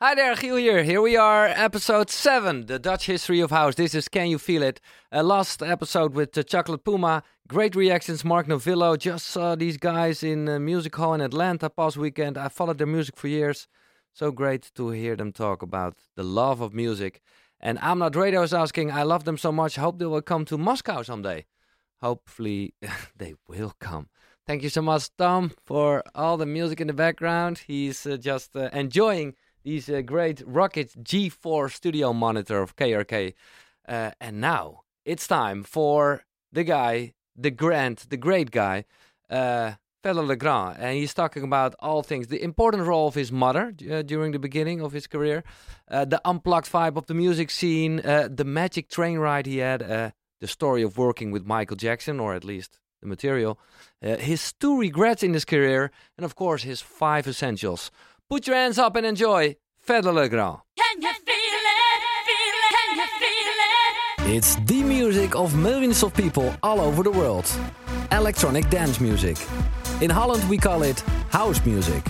Hi there, Giel here. Here we are, episode 7, the Dutch history of house. This is Can You Feel It? Uh, last episode with uh, Chocolate Puma. Great reactions, Mark Novillo. Just saw these guys in a music hall in Atlanta past weekend. I followed their music for years. So great to hear them talk about the love of music. And I'm not radio is asking, I love them so much. Hope they will come to Moscow someday. Hopefully, they will come. Thank you so much, Tom, for all the music in the background. He's uh, just uh, enjoying these a great Rokit G4 studio monitor of KRK. Uh, and now it's time for the guy, the grand, the great guy, uh, Le Grand. And he's talking about all things the important role of his mother uh, during the beginning of his career, uh, the unplugged vibe of the music scene, uh, the magic train ride he had, uh, the story of working with Michael Jackson, or at least the material, uh, his two regrets in his career, and of course his five essentials. Put your hands up and enjoy Fedde Le Grand. Can you feel it? Feel it? Can you feel it? It's the music of millions of people all over the world. Electronic dance music. In Holland, we call it house music.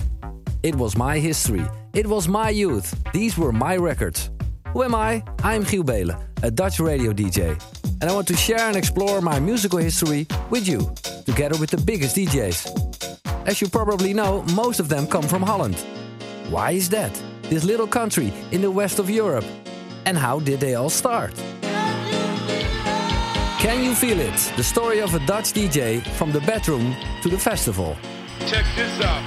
It was my history. It was my youth. These were my records. Who am I? I'm Giel Beelen, a Dutch radio DJ. And I want to share and explore my musical history with you, together with the biggest DJs. As you probably know, most of them come from Holland. Why is that? This little country in the west of Europe. And how did they all start? Can you feel it? The story of a Dutch DJ from the bedroom to the festival. Check this out.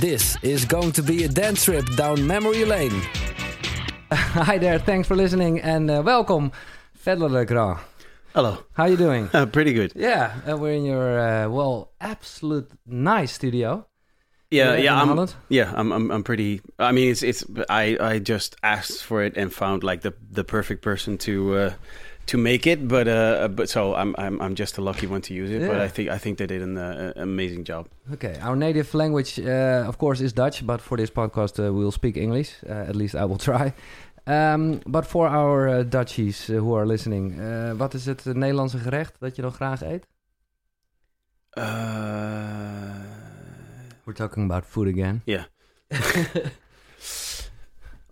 This is going to be a dance trip down memory lane. Hi there, thanks for listening and uh, welcome, Fedde Le Grand. Hello. How are you doing? Uh, pretty good. Yeah, uh, we're in your uh, well, absolute nice studio. Yeah, Yeah, yeah. I'm, Holland? yeah, I'm, I'm, I'm pretty. I mean, it's, it's. I, I just asked for it and found like the, the perfect person to, uh, to make it. But, uh, but so I'm, I'm, I'm just a lucky one to use it. But I think, I think they did an uh, amazing job. Okay, our native language, uh, of course, is Dutch, but for this podcast, uh, we'll speak English. Uh, at least I will try. Um, but for our uh, Dutchies uh, who are listening, uh, wat is het Nederlandse gerecht dat je dan graag eet? Uh, We're talking about food again. yeah.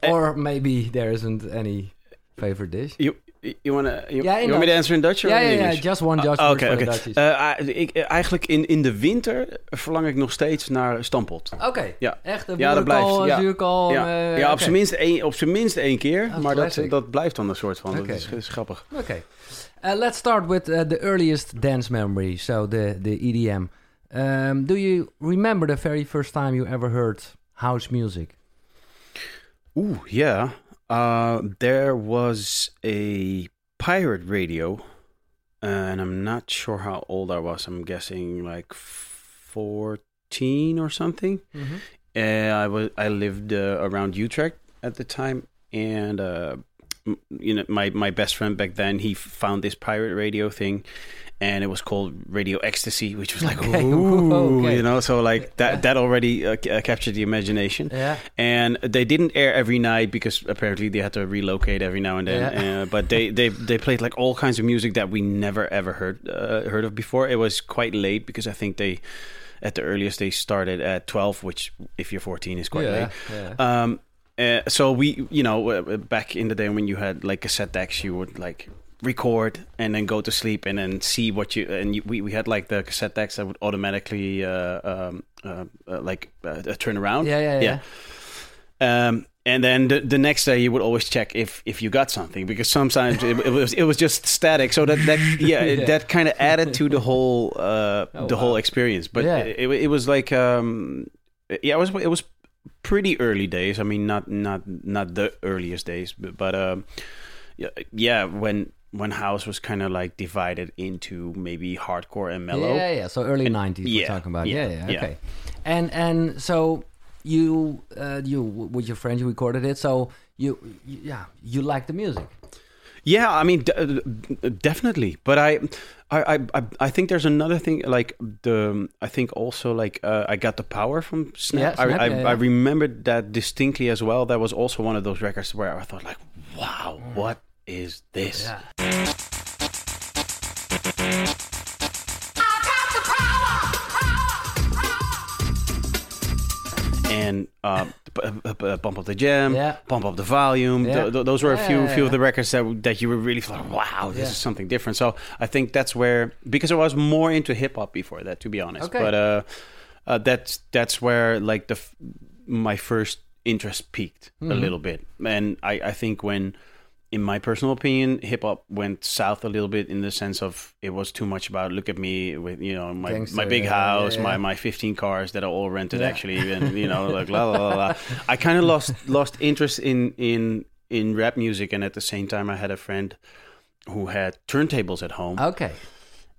or maybe there isn't any favorite dish. You, you wanna, you, you want me to answer in Dutch or Ja, in just one Dutch Oké, oké. Eh, ik, eigenlijk in, in de winter verlang ik nog steeds naar stamppot. Oké, Ja. echt een Ja, dat blijft, ja. zuurkool. ja, eh, ja op, oké. zijn minst één, op zijn minst één keer. Ah, maar dat, classic. dat blijft dan een soort van. Oké. Dat is, is grappig. Okay. Uh, let's start with uh, the earliest dance memory, so the, the EDM. Um, do you remember the very first time you ever heard house music? Ooh, yeah. Uh, there was a pirate radio, and I'm not sure how old I was. I'm guessing like 14 or something. Mm-hmm. Uh, I was I lived uh, around Utrecht at the time, and uh, m- you know my my best friend back then he found this pirate radio thing, and it was called Radio Ecstasy, which was like Okay. ooh, Okay. you know, so like that that already uh, c- uh, captured the imagination. Yeah. And they didn't air every night because apparently they had to relocate every now and then. Yeah. Uh, but they, they they played like all kinds of music that we never ever heard uh, heard of before. It was quite late because I think they at the earliest they started at 12 which if you're 14 is quite yeah. late yeah. um uh, so we you know uh, back in the day when you had like cassette decks you would like record and then go to sleep and then see what you and you, we, we had like the cassette decks that would automatically uh, um, uh, uh, like uh, turn around yeah, yeah, yeah. um, and then the, the next day you would always check if, if you got something because sometimes it, it was it was just static. So that that yeah, Yeah. that kind of added to the whole uh, Oh, the wow. whole experience. But Yeah. it, it was like um, yeah, it was it was pretty early days. I mean, not not not the earliest days, but, but um, yeah, yeah, when when house was kind of like divided into maybe hardcore and mellow. Yeah, yeah. So early nineties, we're yeah, talking about. Yeah, yeah, yeah. yeah. Okay. And and so you uh, you with your friend you recorded it. So you, you yeah you like the music. Yeah, I mean, d- uh, definitely. But I, I, I, I- think there's another thing. Like the, I think also like uh, I got the power from Snap. Yeah, Snap, I, I, yeah, yeah. I remembered that distinctly as well. That was also one of those records where I thought like, wow, what is this? and uh, bump up the jam, Yeah. bump up the volume. Yeah. Th- th- those were a few Yeah. few of the records that that you were really like, wow, this is something different. So I think that's where because I was more into hip hop before that, to be honest. Okay. But uh, uh, that's that's where like the f- my first interest peaked Mm-hmm. a little bit, and I I think when. In my personal opinion, hip hop went south a little bit in the sense of it was too much about look at me with you know my Gangster, my big yeah, yeah, house, yeah. my my 15 cars that are all rented Yeah. actually, and you know like la la la. la. I kind of lost lost interest in in in rap music, and at the same time, I had a friend who had turntables at home. Okay.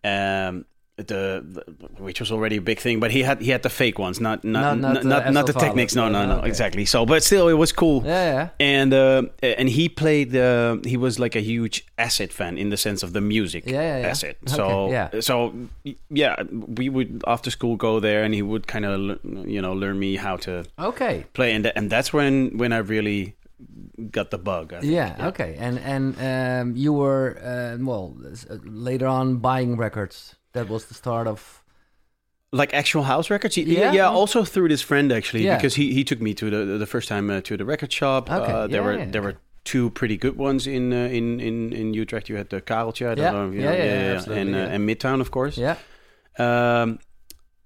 Um, the, the which was already a big thing, but he had he had the fake ones, not Not- not not not the not, the Technics. No, no, No, okay. exactly. So, but still, it was cool. Yeah, yeah. And uh, and he played. Uh, he was like a huge Acid fan in the sense of the music. Yeah, yeah, yeah. Acid. Okay, So yeah. so yeah, we would after school go there, and he would kind of you know learn me how to Okay. play, and and that's when when I really got the bug. I think. Yeah, okay. And and um, you were uh, well uh, later on buying records. That was the start of. like actual house records. Yeah, Yeah? yeah. Also through this friend actually, Yeah. because he, he took me to the the first time uh, to the record shop. Okay, Uh, there yeah, were yeah. there were two pretty good ones in uh, in in in Utrecht. You had the Kareltje, I don't Yeah, know, you yeah, know, yeah, yeah, and uh, and Midtown, of course. Yeah. Um,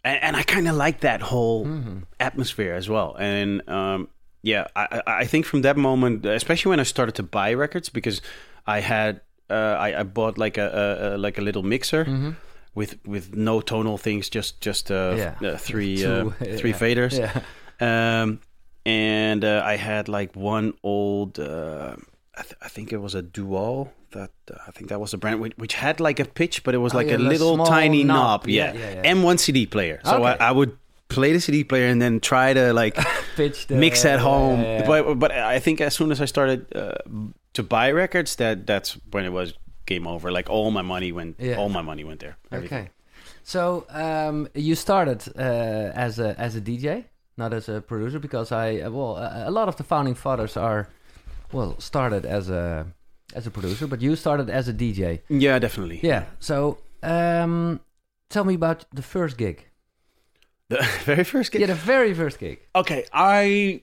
and, and I kind of like that whole Mhm. atmosphere as well. And um, yeah, I, I- think from that moment, especially when I started to buy records, because I had uh, I, I bought like a, a, a like a little mixer Mhm. With with no tonal things, just just uh, Yeah. uh, three Two, uh, three faders. Um, and uh, I had like one old, I, th- I think it was a Dual. That uh, I think that was a brand which, which had like a pitch, but it was Oh, like yeah, a little tiny knob. knob. Yeah, Yeah, yeah, yeah. and one CD player. So Okay. I, I would play the CD player and then try to like Pitch the, mix at home. But but I think as soon as I started uh, to buy records, that that's when it was game over. Like all my money went, Yeah. all my money went there. Everything. Okay. So um, you started uh, as a as a DJ, not as a producer, because I uh, well a, a lot of the founding fathers are well started as a as a producer, but you started as a DJ. Yeah, definitely. Yeah. So um, tell me about the first gig. The very first gig. Yeah, the very first gig. Okay, I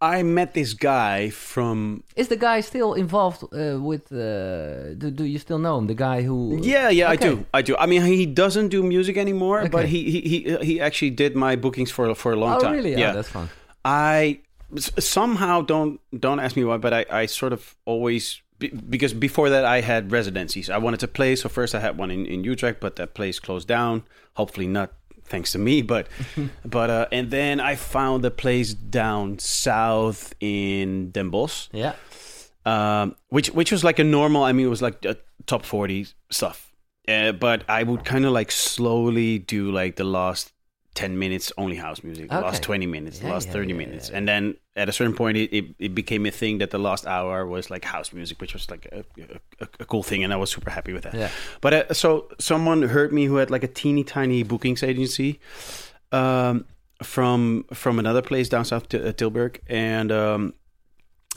I met this guy from Is the guy still involved uh, with? Uh, do, do you still know him? The guy who? yeah yeah Okay. I do I do I mean he doesn't do music anymore Okay. but he, he he he actually did my bookings for for a long Oh, time really? yeah Oh, that's fun. I somehow don't don't ask me why but I I sort of always because before that I had residencies I wanted to play so first I had one in in Utrecht but that place closed down hopefully not thanks to me but but uh and then I found a place down south in Den Bosch Yeah. um, which which was like a normal. I mean, it was like a top forty stuff. Uh, but I would kind of like slowly do like the last ten minutes only house music, the last twenty minutes, the last yeah, thirty yeah, minutes, yeah. and then at a certain point, it, it, it became a thing that the last hour was like house music, which was like a, a, a cool thing, and I was super happy with that. Yeah. But uh, so someone heard me who had like a teeny tiny bookings agency um, from from another place down south, Til- uh, Tilburg, and um,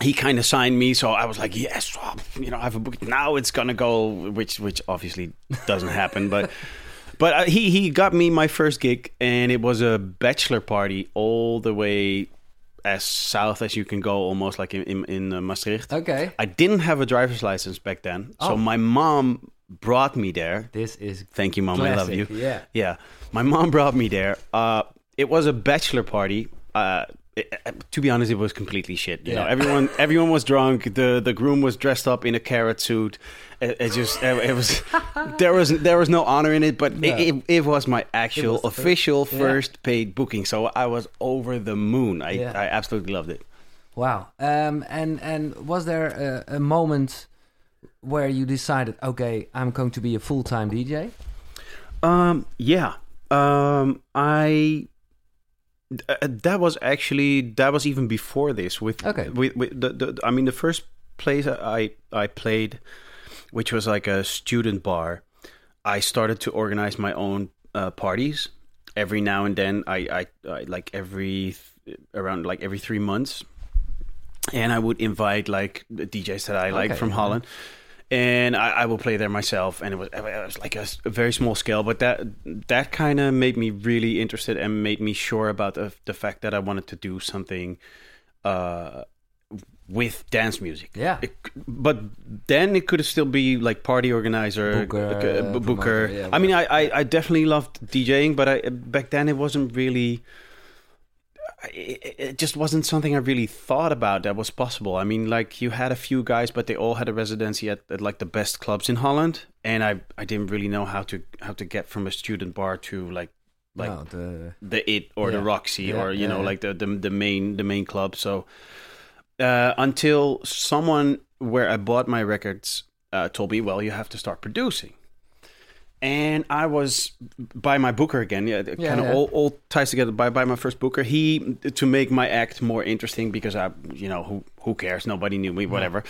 he kind of signed me. So I was like, yes, you know, I have a book now. It's gonna go, which which obviously doesn't happen, but. But uh, he he got me my first gig, and it was a bachelor party all the way as south as you can go, almost like in in, in uh, Maastricht. Okay. I didn't have a driver's license back then, so Oh. my mom brought me there. This is Thank you, mom. I love you. Yeah. Yeah, my mom brought me there. Uh, it was a bachelor party. Uh, it- uh, to be honest, it was completely shit. You know, everyone everyone was drunk. The the groom was dressed up in a carrot suit. It, it just it, was there was there was no honor in it. But No. it, it, was my actual was the first- official yeah. first paid booking. So I was over the moon. I Yeah. I absolutely loved it. Wow. Um, and and was there a, a moment where you decided, okay, I'm going to be a full time DJ? Um, yeah. Um, I. Uh, that was actually that was even before this. With Okay. with, with the, the I mean the first place I I played, which was like a student bar. I started to organize my own uh, parties. Every now and then, I, I, I like every around like every three months, and I would invite like the DJs that I like Okay, from yeah. And I, I will play there myself. And it was, it was like a very small scale, but that that kind of made me really interested and made me sure about the, the fact that I wanted to do something uh, with dance music. Yeah. It but then it could still be like party organizer, Booker, like, uh, uh, booker. yeah, I mean, I, I, I definitely loved DJing, but I back then it wasn't really. It, it just wasn't something I really thought about that was possible. I mean, like you had a few guys, but they all had a residency at, at like the best clubs in Holland, and I I didn't really know how to how to get from a student bar to like like no, the, the it or the Roxy Yeah, or you yeah, know yeah. like the, the the main the main club. So uh, until someone where I bought my records uh, told me, well, you have to start producing. And I was by my booker again. Yeah, Yeah, kind of yeah. all, all ties together. By by my first booker, he to make my act more interesting because I, you know, who who cares? Nobody knew me. Whatever.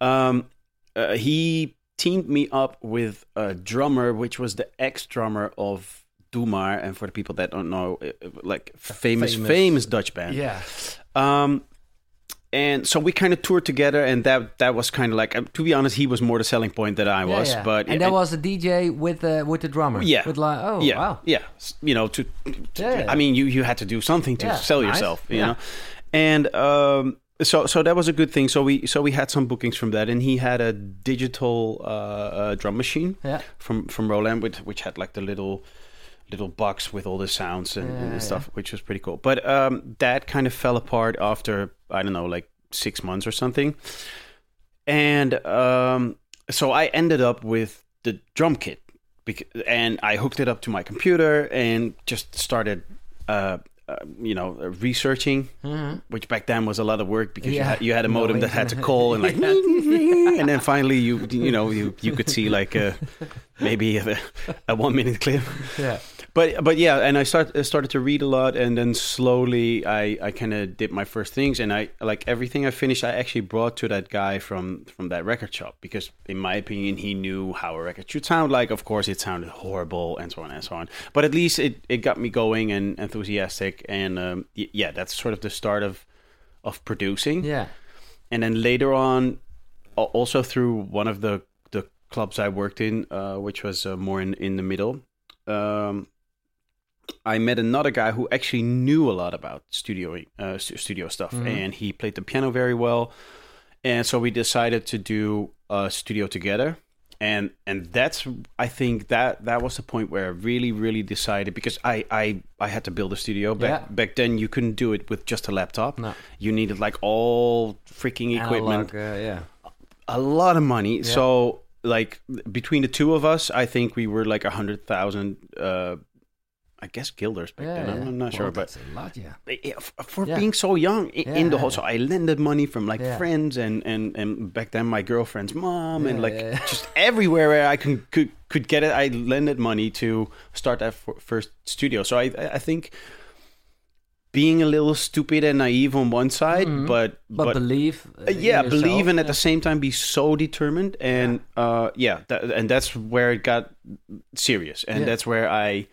Um, uh, he teamed me up with a drummer, which was the ex drummer of Doe Maar, And for the people that don't know, uh, like famous famous- famous Dutch band. yeah. Um, and so we kind of toured together, and that that was kind of like, uh, to be honest, he was more the selling point than I was. yeah. But and that was a DJ with uh, with the drummer. Yeah. With like, oh yeah, wow. yeah, you know, to, to- Yeah. I mean, you you had to do something to Yeah, sell nice. yourself, you Yeah. know, and um, so so that was a good thing. So we so we had some bookings from that, and he had a digital uh, uh, drum machine Yeah. from from Roland, which which had like the little little box with all the sounds and, Yeah, and stuff, which was pretty cool. But um, that kind of fell apart after I don't know, like six months or something, and um, so I ended up with the drum kit, and I hooked it up to my computer and just started. Uh, uh, you know, researching, which back then was a lot of work because you Mm-hmm. Had you had a modem that had to call and like, and then finally you you know you you could see like a maybe a, a one minute clip. Yeah. but but yeah and i start, I started to read a lot and then slowly i i kind of did my first things and i like everything i finished i actually brought to that guy from from that record shop because in my opinion he knew how a record should sound. Like of course it sounded horrible and so on and so on. But at least it it got me going and enthusiastic and um y- yeah that's sort of the start of of producing Yeah. and then later on also through one of the the clubs I worked in, uh, which was uh, more in in the middle. Um, I met another guy who actually knew a lot about studio uh, stu- studio stuff, and he played the piano very well. And so we decided to do a studio together, and and that's I think that that was the point where I really really decided because I I I had to build a studio back Yeah. back then. You couldn't do it with just a laptop. No. You needed like all freaking equipment Analog, uh, yeah. a lot of money. So like between the two of us, I think we were like a hundred thousand. Uh, I guess guilders back Yeah, then. I'm- yeah. I'm not sure, but a lot, yeah. yeah, for Yeah. being so young in, Yeah, the yeah, whole, so I lended money from like Yeah. friends and, and and back then my girlfriend's mom and like yeah, yeah. just everywhere where I can could could get it. I lended money to start that first studio. So I I think being a little stupid and naive on one side, but Mm-hmm. But, believe. uh, yeah, believe and at yeah. the same time be so determined and uh yeah that, and that's where it got serious and Yeah. that's where i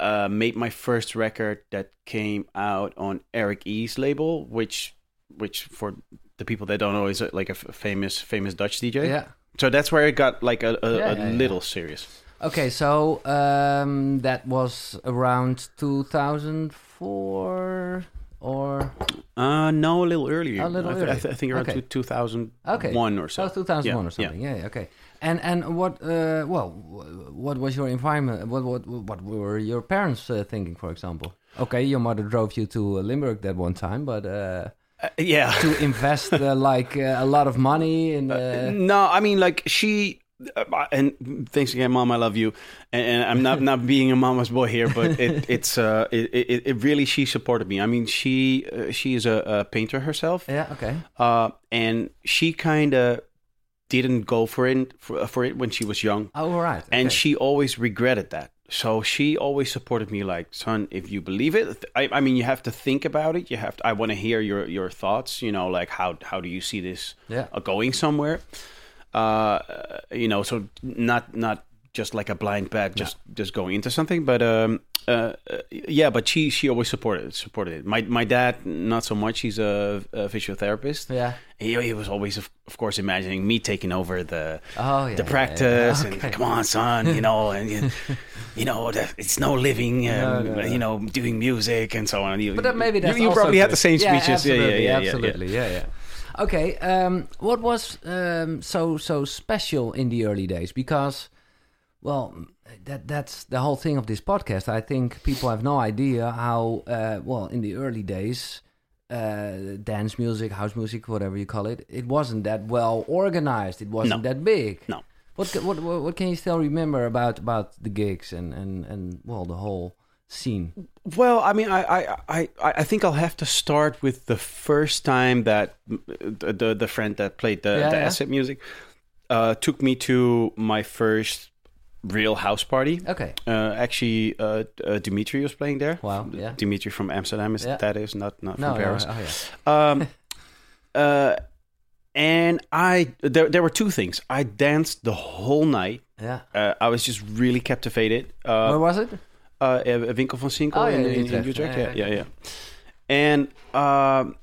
uh made my first record that came out on eric e's label which which for the people that don't know is uh, like a famous famous dutch dj Yeah. so that's where it got like a, a, Yeah, a yeah, yeah. little serious Okay, so um, that was around 2004 or uh no a little earlier A little I, th- I, earlier. th- I think around Okay. two, 2001 okay, or so Oh, 2001 Yeah, or something. Yeah. yeah, okay. And and what uh, well, what was your environment? What what what were your parents uh, thinking, for example? Okay, your mother drove you to uh, Limburg that one time, but uh, Uh, yeah to invest uh, like uh, a lot of money in. Uh, no, I mean like she. Uh, and thanks again, mom. I love you. And, and I'm not not being a mama's boy here, but it, it's uh, it, it, it really she supported me. I mean, she uh, she is a, a painter herself, yeah. Okay. uh, and she kind of didn't go for it for, for it when she was young, Oh, all right. and she always regretted that. So she always supported me, like, son, if you believe it, I, I mean, you have to think about it. You have to. I want to hear your your thoughts. You know, like how how do you see this Yeah. uh, going somewhere? Uh, you know, so not not just like a blind bet, just just going into something. But um, uh, uh, yeah, but she she always supported it, supported it. My my dad not so much. He's a, a physiotherapist. Yeah. He, he was always, of, of course, imagining me taking over the Oh, yeah. the practice yeah. and Okay. come on, son, you know, and you, you know, the, it's no living, um, No, no, no. you know, doing music and so on. You, But maybe you- that's you, also probably had the same Yeah, speeches. Yeah, yeah, absolutely, yeah, yeah, yeah. absolutely. Yeah, yeah. Okay. Um, what was um, so so special in the early days? Because, well, that that's the whole thing of this podcast. I think people have no idea how uh, well in the early days. Uh, dance music, house music, whatever you call it, it wasn't that well organized. It wasn't No. that big. No. What, what what what can you still remember about about the gigs and and and well the whole scene? Well, I mean, I, I, I, I think I'll have to start with the first time that the the, friend that played the, Yeah, the yeah. acid music uh, took me to my first real house party. Okay. Uh, actually, uh, uh, Dimitri was playing there. Wow, yeah. Dimitri from Amsterdam is Yeah. that is not not No, from no, Paris. oh yeah. Um, uh, and I there there were two things. I danced the whole night. Yeah. Uh, I was just really captivated. Uh, Where was it? Uh, a Winkel van Sinkel Oh, yeah, in, in in, Utrecht. Yeah, Yeah, yeah. And um,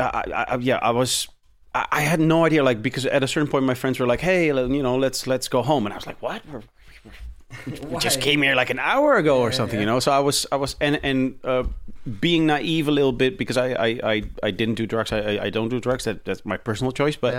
I, I, yeah, I was. I I had no idea, like, because at a certain point, my friends were like, "Hey, you know, let's let's go home," and I was like, "What? We're- We just came here like an hour ago or something, you know." So I was, I was, and and uh, being naive a little bit because I, I, I, I didn't do drugs. I, I, don't do drugs. That that's my personal choice, but.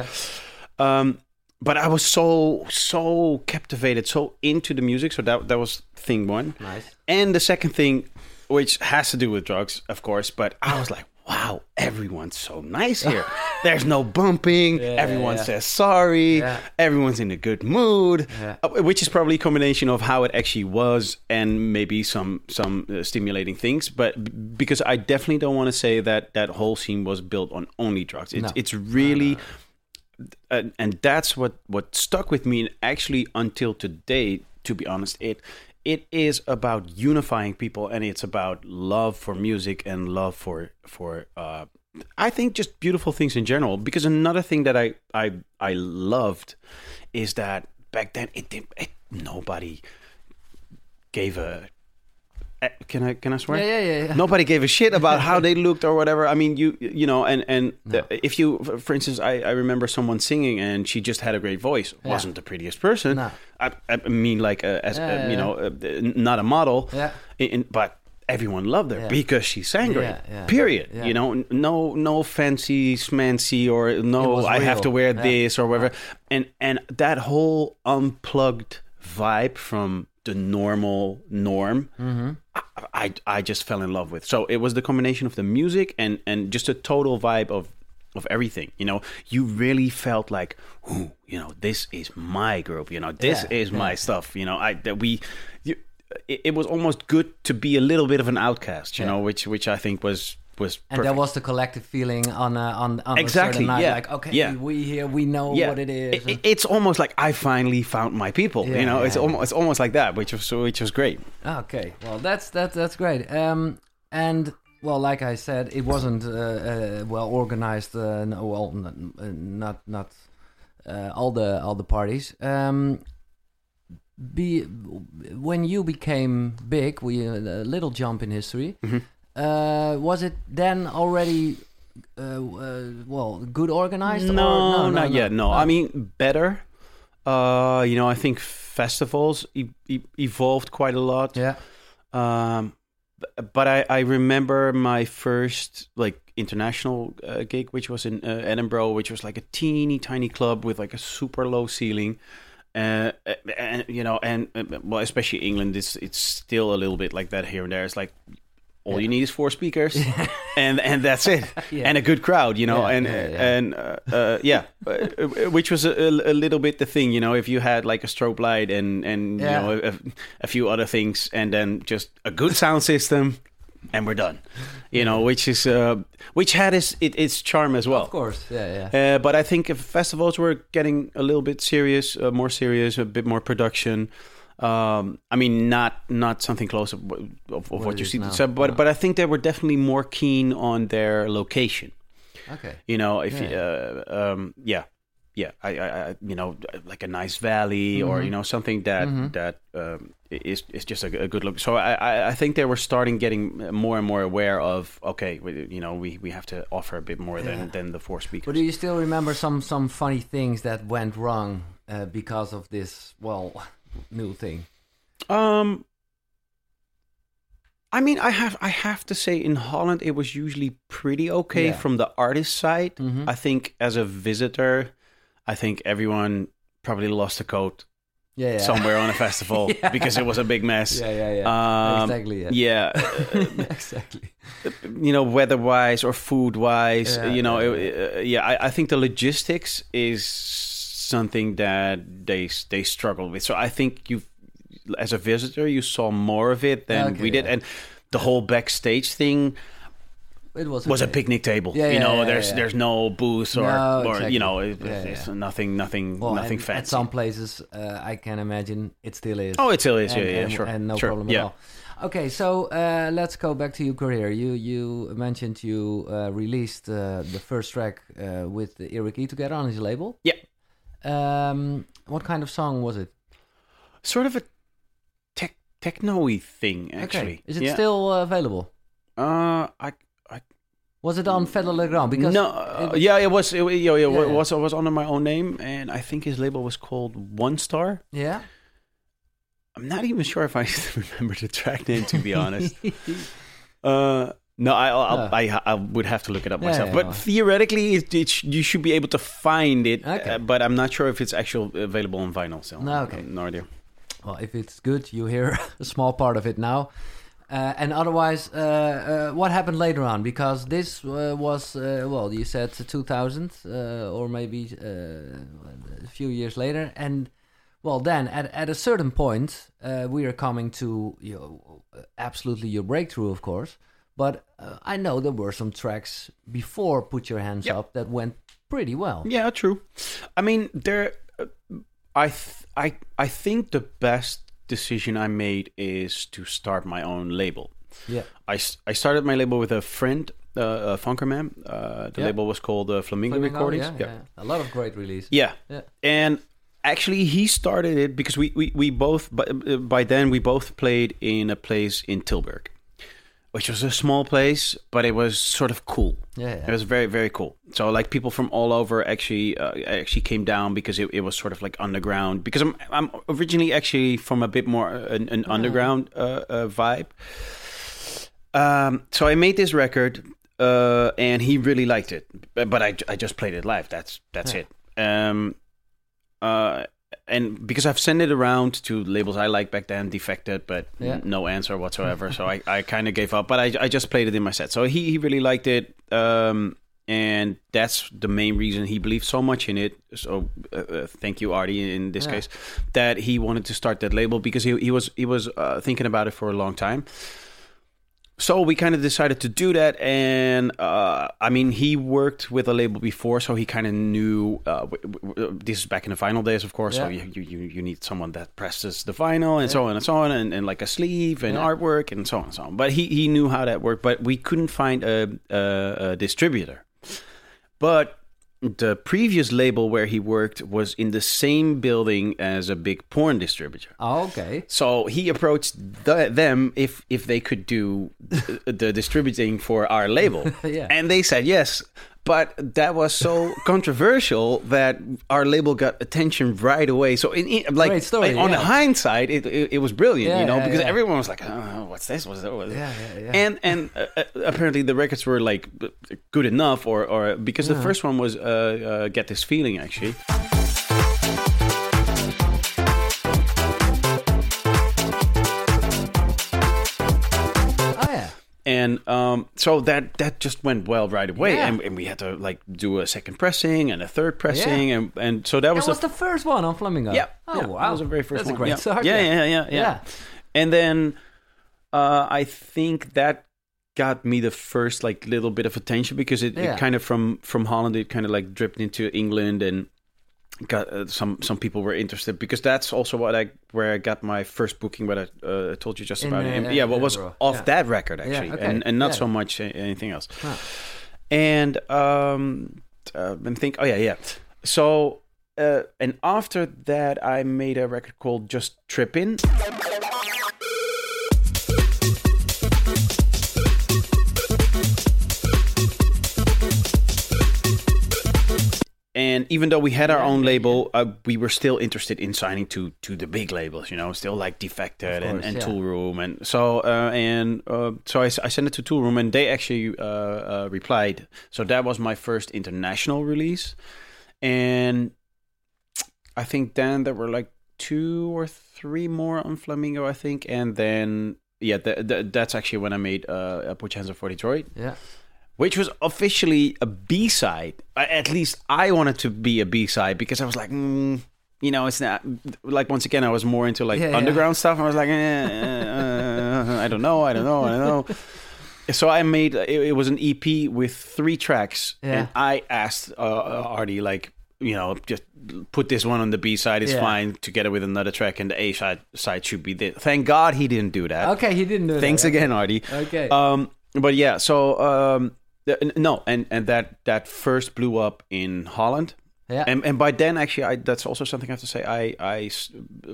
Um, but I was so so captivated, so into the music. So that that was thing one. Nice. And the second thing, which has to do with drugs, of course, but I was like, wow, everyone's so nice here. There's no bumping. Yeah, Everyone yeah. says sorry. Yeah. Everyone's in a good mood. Uh, which is probably a combination of how it actually was and maybe some some uh, stimulating things. But b- because I definitely don't want to say that that whole scene was built on only drugs. It's No. it's really and, and that's what what stuck with me actually until today to be honest. It it is about unifying people and it's about love for music and love for for uh I think just beautiful things in general. Because another thing that I I I loved is that back then it it, nobody gave a can I can I swear Yeah, yeah, yeah. yeah. nobody gave a shit about how they looked or whatever. I mean, you you know, and and the, if you, for instance, I, I remember someone singing and she just had a great voice. Yeah. wasn't the prettiest person. No. I, I mean, like uh, as Yeah, uh, yeah, you know, uh, not a model. Yeah. In- in- but everyone loved her Yeah. because she sang great. Yeah, yeah. Period. Yeah. You know, no no fancy smancy or no I have to wear Yeah. this or whatever. And and that whole unplugged vibe from the normal norm. Mm-hmm. I, I I just fell in love with. So it was the combination of the music and and just a total vibe of of everything. You know, you really felt like, ooh, you know, this is my group. You know, this Yeah, is my stuff. You know, I that we. You, it, it was almost good to be a little bit of an outcast. You Yeah. know, which which I think was was And perfect. that was the collective feeling on uh, on on Exactly, a night. yeah, Like okay, yeah. we here we know yeah, what it is. It- it- it's almost like I finally found my people. Yeah, you know, it's almost it's almost like that, which was which was great. Okay, well that's that's that's great. Um, and well, like I said, it wasn't uh, uh, well organized. Uh, no, well, not uh, not, not uh, all the all the parties. Um, be when you became big, we uh, a little jump in history. Mhm. Uh, was it then already? Uh, uh, well, good organized? No, or, no, not yet. No, I mean better. Uh, you know, I think festivals e- e- evolved quite a lot. yeah, Um, but I, I remember my first like international uh, gig, which was in uh, Edinburgh, which was like a teeny tiny club with like a super low ceiling. Uh, and you know, and uh, well, especially England, it's it's still a little bit like that here and there. It's like all Yeah. you need is four speakers, and and that's it, Yeah. and a good crowd, you know, Yeah, and and uh, uh, yeah, uh, which was a, a little bit the thing, you know, if you had like a strobe light and and you know a, a few other things, and then just a good sound system, and we're done, you know, which is uh, which had its it, its charm as well. of course, yeah, yeah. Uh, but I think if festivals were getting a little bit serious, uh, more serious, a bit more production. Um, I mean, not not something close of, of, of What what, you see, now. so, but No. but I think they were definitely more keen on their location. Okay. You know, if Yeah. uh, um, yeah, yeah, I, I, you know, like a nice valley or Mm-hmm. you know something that that um, is is just a, a good look. So I, I, I think they were starting getting more and more aware of okay, we, you know, we, we have to offer a bit more Yeah. than than the four speakers. But do you still remember some some funny things that went wrong uh, because of this well new thing? Um, I mean, I have I have to say, in Holland, it was usually pretty okay Yeah. from the artist side. Mhm. I think as a visitor, I think everyone probably lost a coat Yeah, yeah. somewhere on a festival Yeah. because it was a big mess. Yeah, yeah, yeah. Um, exactly. Yeah. Yeah, exactly. you know, weather-wise or food-wise, you know, yeah, it- uh, yeah. I, I think the logistics is something that they they struggle with. So I think you, as a visitor, you saw more of it than Okay, we did, yeah. and the whole backstage thing It was was a picnic table. Yeah, you know, yeah, there's there's no booth or No, or you know, it, it's nothing nothing Well, nothing fancy. At some places, uh, I can imagine it still is. oh, it still is. and, yeah, yeah, and- sure, and no sure, problem yeah. at all. Okay, so uh, let's go back to your career. You you mentioned you uh, released uh, the first track uh, with Eric E together on his label. Yeah. Um, what kind of song was it? Sort of a tech techno-y thing, actually. Okay. Is it yeah. still uh, available? Uh, I I Was it on Fedde Le Grand? Because no, it- uh, yeah, it was. It, yeah, yeah, Yeah, was was under my own name, and I think his label was called One Star. yeah. I'm not even sure if I remember the track name, to be honest. uh, no, I No. I I would have to look it up myself. yeah, but no. theoretically, it, it sh- you should be able to find it. Okay. uh, but I'm not sure if it's actually available on vinyl. So No, okay. no idea. Well, if it's good, you hear a small part of it now. Uh, and otherwise, uh, uh, what happened later on? Because this uh, was, uh, well, you said 2000 uh, or maybe uh, a few years later. And, well, then at, at a certain point, uh, we are coming to you know, absolutely your breakthrough, of course. But uh, I know there were some tracks before Put Your Hands Yep. Up that went pretty well. Yeah, true. I mean, there. Uh, I th- I I think the best decision I made is to start my own label. Yeah. I, I started my label with a friend, uh, uh, Funkerman. Uh, the Yeah. label was called uh, Flamingo, Flamingo, Recordings. yeah, yeah. A lot of great releases. Yeah. Yeah. And actually, he started it because we, we, we both, by, uh, by then, we both played in a place in Tilburg, which was a small place, but it was sort of cool. Yeah, It was very, very cool. So, like, people from all over actually uh, actually came down because it, it was sort of like underground. Because I'm I'm originally actually from a bit more uh, an, an underground uh, uh, vibe. Um, so I made this record, uh, and he really liked it. But I, I just played it live. That's that's Yeah. it. Um, uh, and because I've sent it around to labels I liked back then, defected, but Yeah. no answer whatsoever. so I, I kind of gave up. But I, I just played it in my set. So he, he really liked it. Um, and that's the main reason he believed so much in it. So uh, uh, thank you, Artie, in this Yeah. case, that he wanted to start that label because he, he was he was uh, thinking about it for a long time. So we kind of decided to do that, and uh, I mean, he worked with a label before, so he kind of knew. Uh, this is back in the vinyl days, of course. So Yeah. you, you you need someone that presses the vinyl and so on and so on, and, and like a sleeve and Yeah. artwork and so on and so on. But he he knew how that worked, but we couldn't find a, a, a distributor. But the previous label where he worked was in the same building as a big porn distributor. Oh, okay. So he approached the, them if if they could do the, the distributing for our label, Yeah. and they said yes. But that was so controversial that our label got attention right away. So in, in like, story, like, on yeah. hindsight, it, it, it was brilliant, Yeah, you know, yeah, because everyone was like, oh, "What's this? What's that?" What's Yeah, yeah, yeah. And and uh, uh, apparently the records were like good enough, or or because the first one was uh, uh, "Get This Feeling" actually. And um, so that that just went well right away, Yeah. and, and we had to like do a second pressing and a third pressing, and and so that was That was the, first one on Flamingo. yeah, Oh, yeah, wow. that was the very first That's one. a great yeah. start. Yeah, yeah, yeah, yeah, Yeah. And then uh, I think that got me the first like little bit of attention because it, Yeah. it kind of from from Holland it kind of like dripped into England and got uh, some some people were interested because that's also what I where I got my first booking what I uh, told you just In, about it. yeah, what was off Yeah. that record actually okay. and and not Yeah. so much anything else. Huh. And um uh, and think oh yeah yeah So, uh, and after that, I made a record called Just Trippin'. And even though we had our own label, uh, we were still interested in signing to to the big labels, you know, still like Defected and, course, and yeah. Toolroom, and so uh, and uh, so I sent it to Toolroom, and they actually uh, uh, replied. So that was my first international release, and I think then there were like two or three more on Flamingo, I think, and then yeah, th- th- that's actually when I made uh, Put Hands Up for Detroit Yeah. Which was officially a B side. At least I wanted to be a B side because I was like, mm, you know, it's not like once again I was more into like Yeah, yeah. underground stuff. I was like, eh, uh, I don't know, I don't know, I don't know. So I made it, it was an EP with three tracks, Yeah. and I asked uh, Artie like. You know, just put this one on the B side. It's Yeah. fine together with another track, and the A side side should be this. Thank God he didn't do that. Okay, he didn't do that. Thanks again, Artie. Okay. Um, but yeah, so um, th- no, and and that that first blew up in Holland, yeah. and and by then actually, I that's also something I have to say. I I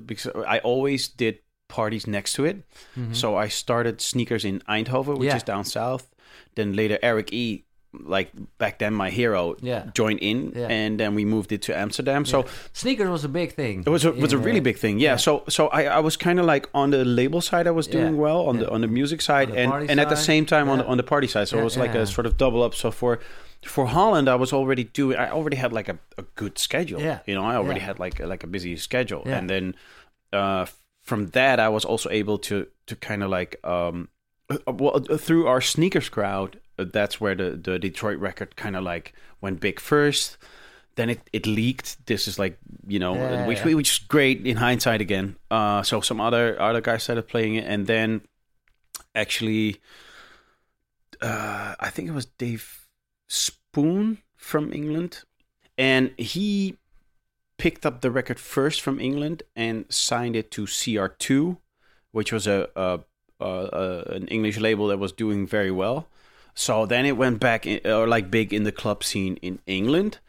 because I always did parties next to it, so I started sneakers in Eindhoven, which Mm-hmm. Yeah. is down south. Then later, Eric E. Like back then, my hero Yeah. joined in, Yeah. and then we moved it to Amsterdam. So Sneakers was a big thing. it was a, was a really big thing, yeah. So so I, I was kind of like on the label side, I was doing Yeah, well on yeah. the on the music side, the and and at the same time on the on the party side. So Yeah, it was like yeah. a sort of double up. So for for Holland, I was already doing. I already had like a, a good schedule. Yeah, you know, I already yeah. had like a- like a busy schedule, Yeah. and then uh, from that, I was also able to to kind of like um, uh, well uh, through our sneakers crowd. That's where the the Detroit record kind of like went big first. Then it, it leaked. This is like you know, Yeah, which yeah. which is great in hindsight again. Uh, so some other other guys started playing it, and then actually, uh, I think it was Dave Spoon from England, and he picked up the record first from England and signed it to CR2, which was a, a, a, a an English label that was doing very well. So then it went back in, or like big in the club scene in England,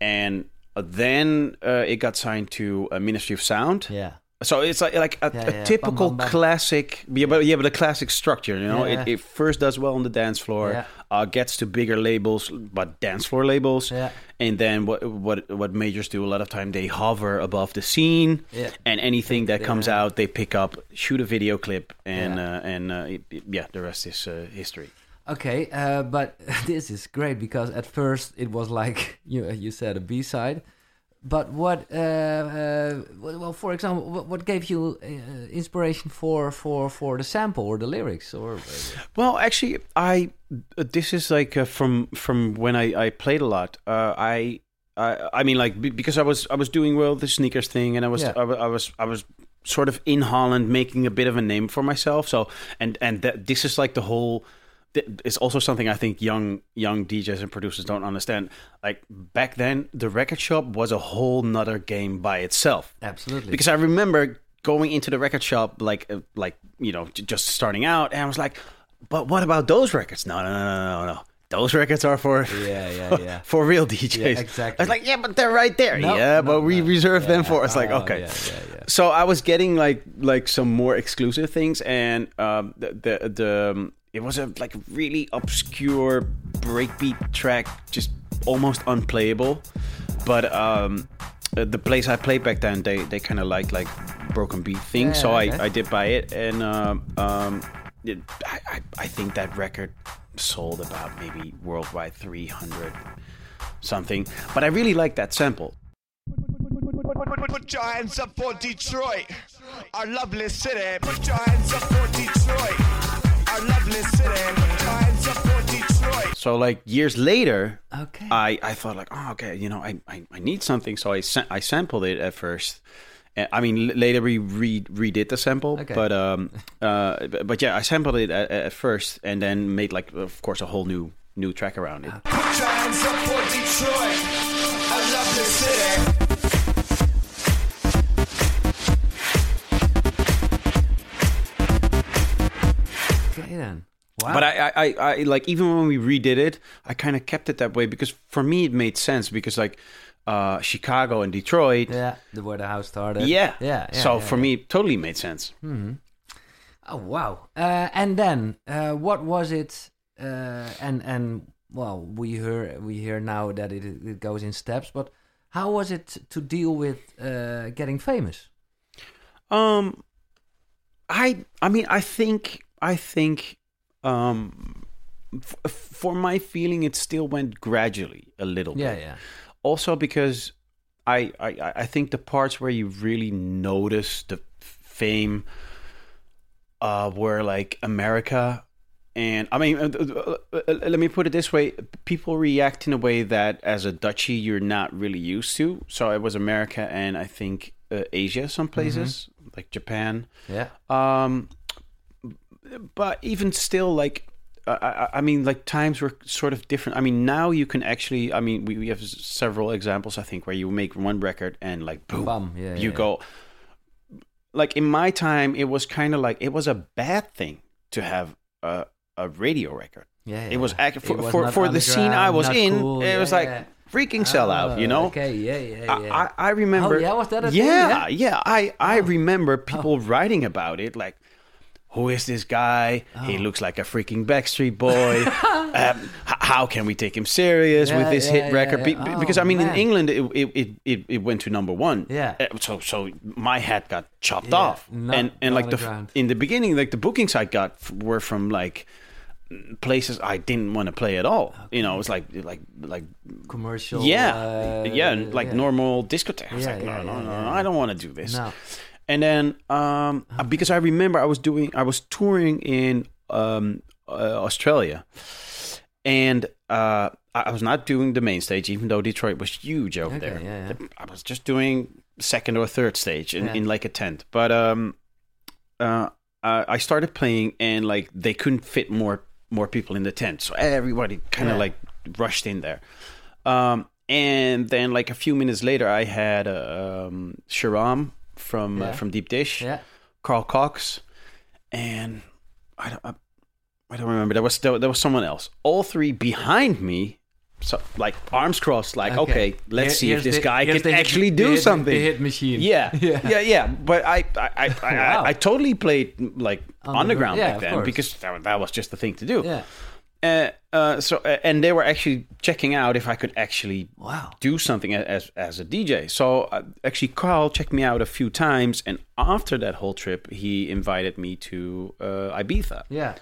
and then uh, it got signed to uh, Ministry of Sound. Yeah. So it's like like a, Yeah, a typical Bam, bam, bam. classic, yeah, but yeah, but a classic structure. You know, Yeah, it, it first does well on the dance floor, Yeah. uh, gets to bigger labels, but dance floor labels, Yeah. and then what what what majors do a lot of time they hover above the scene, Yeah. and anything that comes Yeah. out they pick up, shoot a video clip, and Yeah. uh, and uh, it- it- yeah, the rest is uh, history. Okay, uh, but this is great because at first it was like you you said a B side, but what uh, uh, well, for example, what, what gave you uh, inspiration for for for the sample or the lyrics or uh, Well, actually, I this is like uh, from from when I I played a lot. Uh, I. I, I mean, like because I was I was doing well the sneakers thing, and I was Yeah. I, I was I was sort of in Holland making a bit of a name for myself. So and and that this is like the whole. It's also something I think young young DJs and producers don't understand. Like back then, the record shop was a whole nother game by itself. Absolutely. Because I remember going into the record shop like uh, like you know just starting out and I was like but what about those records? No no no no no no. Those records are for yeah yeah yeah. for real DJs Yeah, exactly. I was like yeah but they're right there. No, yeah no, but we no. reserve them for it's like Oh, okay. Yeah, yeah, yeah. so I was getting like like some more exclusive things, and um, the the, the um, it was a like really obscure breakbeat track, just almost unplayable. But um, uh, the place I played back then, they they kind of like like broken beat things, Yeah, so I. I did buy it, and um, um, it, I, I I think that record sold about maybe worldwide three hundred something. But I really like that sample. Put your hands up for Detroit, our lovely city. Put your hands up for Detroit, So like years later, okay I, I thought like, oh, okay, you know, I, I, I need something. So I sa- I sampled it at first. And, I mean, later we re- redid the sample, Okay. but um, uh, but, but yeah, I sampled it at, at first, and then made like, of course, a whole new new track around it. Put then wow But I, I, I, I like even when we redid it, I kind of kept it that way because for me it made sense because like uh, Chicago and Detroit. Yeah, the where the house started. Yeah. yeah. yeah so yeah, for yeah. me, it totally made sense. Mm-hmm. Oh wow! Uh, and then, uh, what was it? Uh, and and well, we hear we hear now that it it goes in steps. But how was it to deal with uh, getting famous? Um, I I mean I think I think um f- for my feeling it still went gradually a little Yeah, bit. yeah, Also because I I I think the parts where you really notice the fame uh were like America and I mean, uh, uh, uh, let me put it this way: people react in a way that, as a Dutchie, you're not really used to. So it was America and I think uh, Asia, some places like Japan. yeah. Um, but even still, like, I, I, I mean, like times were sort of different. I mean, now you can actually. I mean, we, we have several examples. I think where you make one record and like boom, Bum, yeah, you yeah. go. Like in my time, it was kind of like it was a bad thing to have a a radio record. Yeah, It was yeah. act- It for was for, for the scene I was in. cool, It yeah, was like yeah. freaking sellout, you Oh, know. Okay, yeah, yeah, yeah. I, I remember. Oh, yeah, was that a thing? yeah, Yeah? Oh. yeah. I I oh. remember oh. people writing about it, like, who is this guy? Oh. He looks like a freaking Backstreet Boy. um, h- how can we take him serious Yeah, with this yeah, hit yeah, record? Be- Oh, because I mean, man. in England, it, it it it went to number one. Yeah. Uh, So so my hat got chopped off, not and and like the underground. in the beginning, like the bookings I got f- were from like places I didn't want to play at all. You know, it was like like like commercial. yeah, uh, yeah, like normal discotheque. I was Yeah, like, no, no, no, no. I don't want to do this. No. And then, um, because I remember I was doing, I was touring in um, uh, Australia, and uh, I was not doing the main stage, even though Detroit was huge over Okay, there. yeah, yeah. I was just doing second or third stage in, Yeah. in like a tent. But um, uh, I started playing, and like they couldn't fit more more people in the tent, so everybody kind of like rushed in there. Um, and then like a few minutes later, I had um, Sharam from uh, from Deep Dish, Yeah. Carl Cox, and I don't I, I don't remember. There was there, there was someone else. All three behind me, so like arms crossed, like okay, let's Here- see if this the- guy can the hit- actually the do hit- something. The hit machine. Yeah, Yeah. yeah, yeah, But I, I, I, I, Wow. I, I totally played like Underground, underground yeah, back then because that, that was just the thing to do. Yeah. Uh, uh, so, uh, and they were actually checking out if I could actually Wow. do something as as a DJ. So uh, actually, Carl checked me out a few times, and after that whole trip, he invited me to uh, Ibiza. Yeah.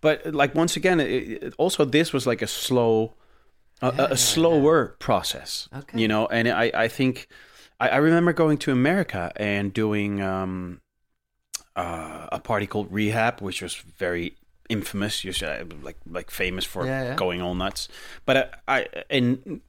But like once again, it, it, also this was like a slow, a, a, slower process. Okay. You know, and I I think I, I remember going to America and doing um, uh, a party called Rehab, which was very infamous. You should, like like famous for Yeah, yeah. going all nuts. But I, I and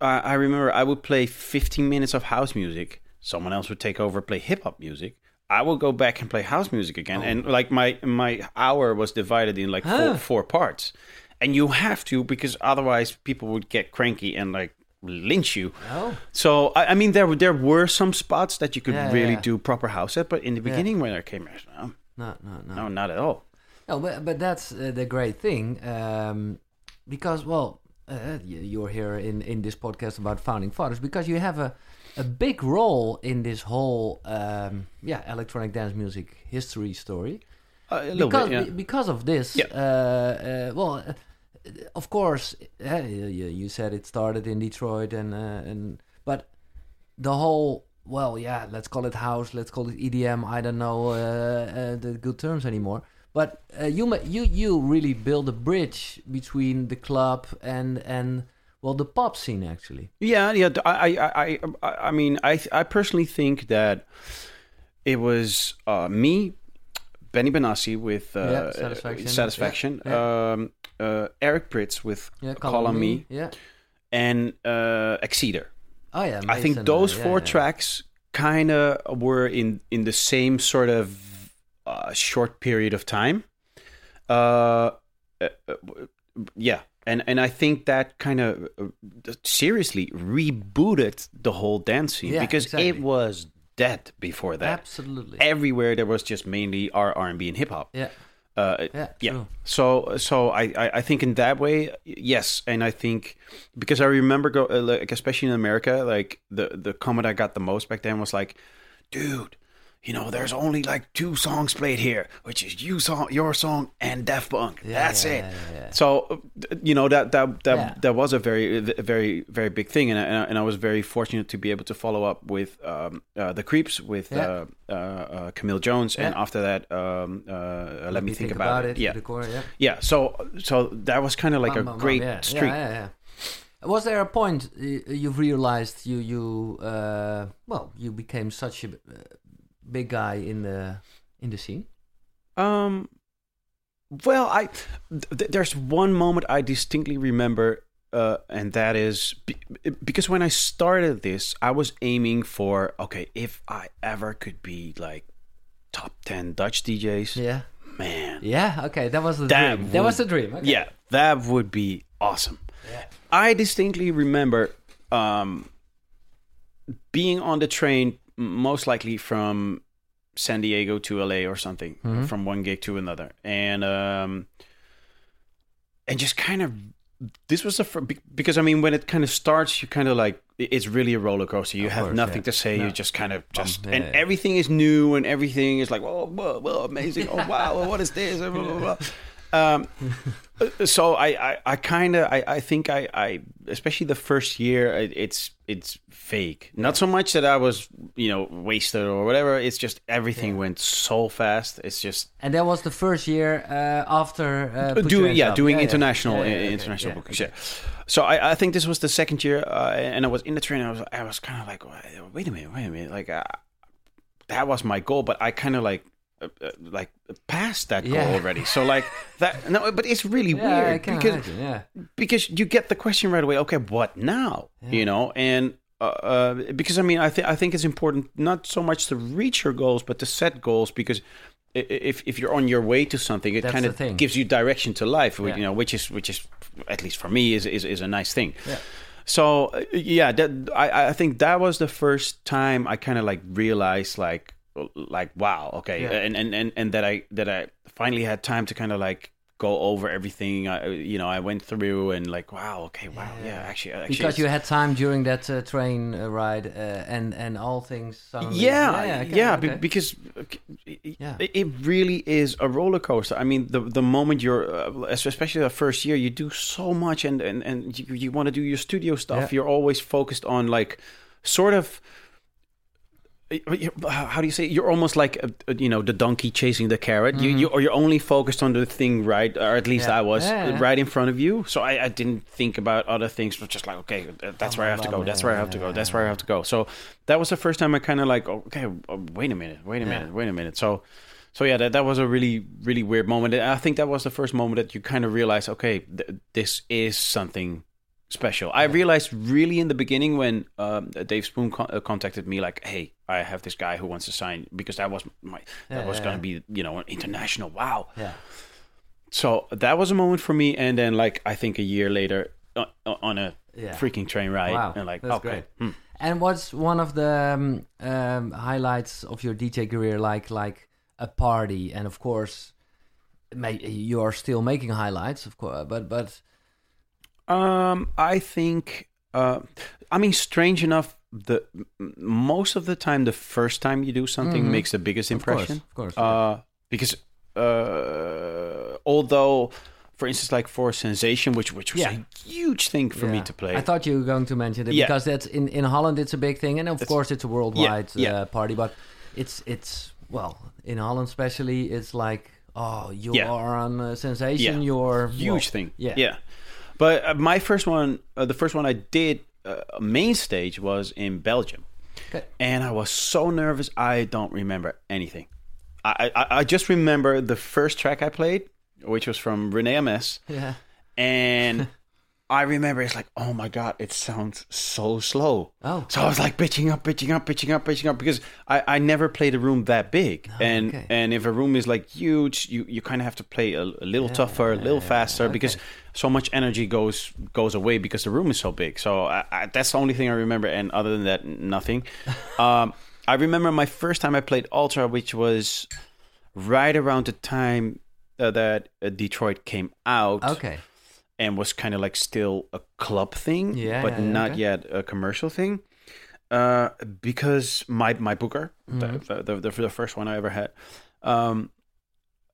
I, I remember I would play 15 minutes of house music. Someone else would take over, play hip hop music. I would go back and play house music again, oh. and like my my hour was divided in like Huh. four four parts, and you have to because otherwise people would get cranky and like lynch you. Oh. So I, I mean, there were- there were some spots that you could Yeah, really yeah. do proper house at, but in the Yeah. beginning when I came, No, no, no. no, not at all. No, but but that's uh, the great thing, um, because well, uh, you- you're here in in this podcast about founding fathers because you have a a big role in this whole um, yeah electronic dance music history story. Uh, a little because bit, yeah. because of this, Yeah. uh, uh, well, uh, of course, uh, you, you said it started in Detroit, and uh, and but the whole well, yeah, let's call it house, let's call it EDM. I don't know uh, uh, the good terms anymore. But uh, you you you really build a bridge between the club and and well the pop scene actually. Yeah, yeah. I, I, I, I, mean, I, I personally think that it was uh, me, Benny Benassi with uh, Yeah, Satisfaction. Satisfaction, Yeah, Um, uh, Eric Prydz with Yeah, Call, on Me, Yeah. and uh, Exceeder. Oh yeah. I think those uh, yeah, four tracks kind of were in in the same sort of uh, short period of time. Uh, uh, uh, yeah, and and I think that kind of uh, seriously rebooted the whole dance scene Yeah, because exactly. it was dead before that. Absolutely. Everywhere there was just mainly R R and B and hip hop. yeah. Uh, Yeah, yeah. So so I, I I think in that way yes, and I think because I remember go like especially in America, like the the comment I got the most back then was like, dude. You know, there's only like two songs played here, which is you song, your song, and Daft Punk. That's yeah, it. yeah, yeah. So, uh, you know that that that Yeah. that was a very very very big thing, and I, and I- was very fortunate to be able to follow up with um, uh, the Creeps with Yeah. uh, uh, uh, Camille Jones, and after that, um, uh, let, me think, about, it. Yeah, The core, yeah. yeah. So so that was kind of like a great yeah. streak. Yeah, yeah, yeah. Was there a point you've realized you you uh, well you became such a big guy in the in the scene? Um, well, I th- there's one moment I distinctly remember, uh, and that is be- because when I started this, I was aiming for okay, if I ever could be like top ten Dutch DJs, Yeah. man, Yeah. Okay, that was the That dream. That was the dream. Okay. yeah, that would be awesome. I distinctly remember um, being on the train, most likely from San Diego to LA or something, Mhm. from one gig to another, and um, and just kind of this was the fir- because I mean when it kind of starts, you kind of like it's really a roller coaster. You Of have course, nothing yeah. to say. No. You just kind of just yeah, and everything is new and everything is like oh whoa, whoa amazing oh wow what is this blah, blah, blah. Um, so I, I, I kind of, I, I think I, I, especially the first year, it, it's, it's fake. Not so much that I was, you know, wasted or whatever. It's just everything went so fast. It's just And that was the first year uh, after uh, Your doing, yeah, doing yeah, international, Yeah, yeah, international yeah, bookings. Yeah. So I, I think this was the second year, uh, and I was in the train. I was, I was kind of like, wait a minute, wait a minute, like uh, that was my goal, but I kind of like. Uh, uh, like past that goal already, so like that. No, but it's really Yeah, weird because imagine. Yeah. because you get the question right away. Okay, what now? You know, and uh, uh, because I mean, I think I think it's important not so much to reach your goals, but to set goals because. If, if you're on your way to something, it kind of gives you direction to life, Yeah. you know, which is which is at least for me is is, is a nice thing. Yeah. So uh, yeah, that I I think that was the first time I kind of like realized like like wow okay Yeah. and, and and and that I that I finally had time to kind of like go over everything I you know I went through and like wow okay wow yeah, actually actually Because you had time during that uh, train uh, ride uh, and and all things. Suddenly. yeah, yeah, yeah, okay, be- okay. because Yeah. it, it really is a roller coaster. I mean, the the moment you're, uh, especially the first year, you do so much, and and and you, you want to do your studio stuff. Yeah. You're always focused on like, sort of. How do you say? You're almost like uh, uh, you know the donkey chasing the carrot. You you or you're only focused on the thing right, or at least Mm-hmm. Yeah. I was Yeah, right in front of you. So I, I didn't think about other things. But just like okay, uh, that's where I have to go. That's where I have to go. That's where I have to go. So that was the first time I kind of like okay, wait a minute, wait a minute, wait a minute. So so yeah, that, that was a really really weird moment. And I think that was the first moment that you kind of realize, okay, th- this is something special. I realized really in the beginning when um, Dave Spoon con- uh, contacted me, like, hey, I have this guy who wants to sign because that was my that was yeah, going to be you know an international. Wow. yeah. So that was a moment for me, and then like I think a year later uh, on a Yeah. freaking train ride, Wow, and like that's okay. great. hmm. And what's one of the um, um, highlights of your DJ career? Like like a party, and of course, may, you are still making highlights, of course. But but Um, I think. Uh, I mean, strange enough, the most of the time, the first time you do something Mhm. makes the biggest of course, impression. of course. Uh, because uh, although, for instance, like for Sensation, which which was Yeah. a huge thing for me to play. I thought you were going to mention it Yeah. because that's in, in Holland. It's a big thing, and of course, it's a worldwide yeah. Uh, party. But it's it's well in Holland, especially, it's like oh, you Yeah. are on uh, Sensation. Yeah. You're huge well, thing. Yeah, yeah. But uh, my first one, uh, the first one I did uh, main stage was in Belgium, Okay. and I was so nervous. I don't remember anything. I I, I just remember the first track I played, which was from René Amesz, yeah. and I remember it's like, oh my god, it sounds so slow. Oh. so I was like pitching up, pitching up, pitching up, pitching up because I, I never played a room that big, and okay. and if a room is like huge, you, you kind of have to play a, a little tougher, a little faster because so much energy goes goes away because the room is so big. So I, I, that's the only thing I remember, and other than that, nothing. um, I remember my first time I played Ultra, which was right around the time uh, that uh, Detroit came out Okay. and was kind of like still a club thing, Yeah, but yeah, not okay. yet a commercial thing. Uh, because my my booker, Mm-hmm. the, the, the the first one I ever had, um,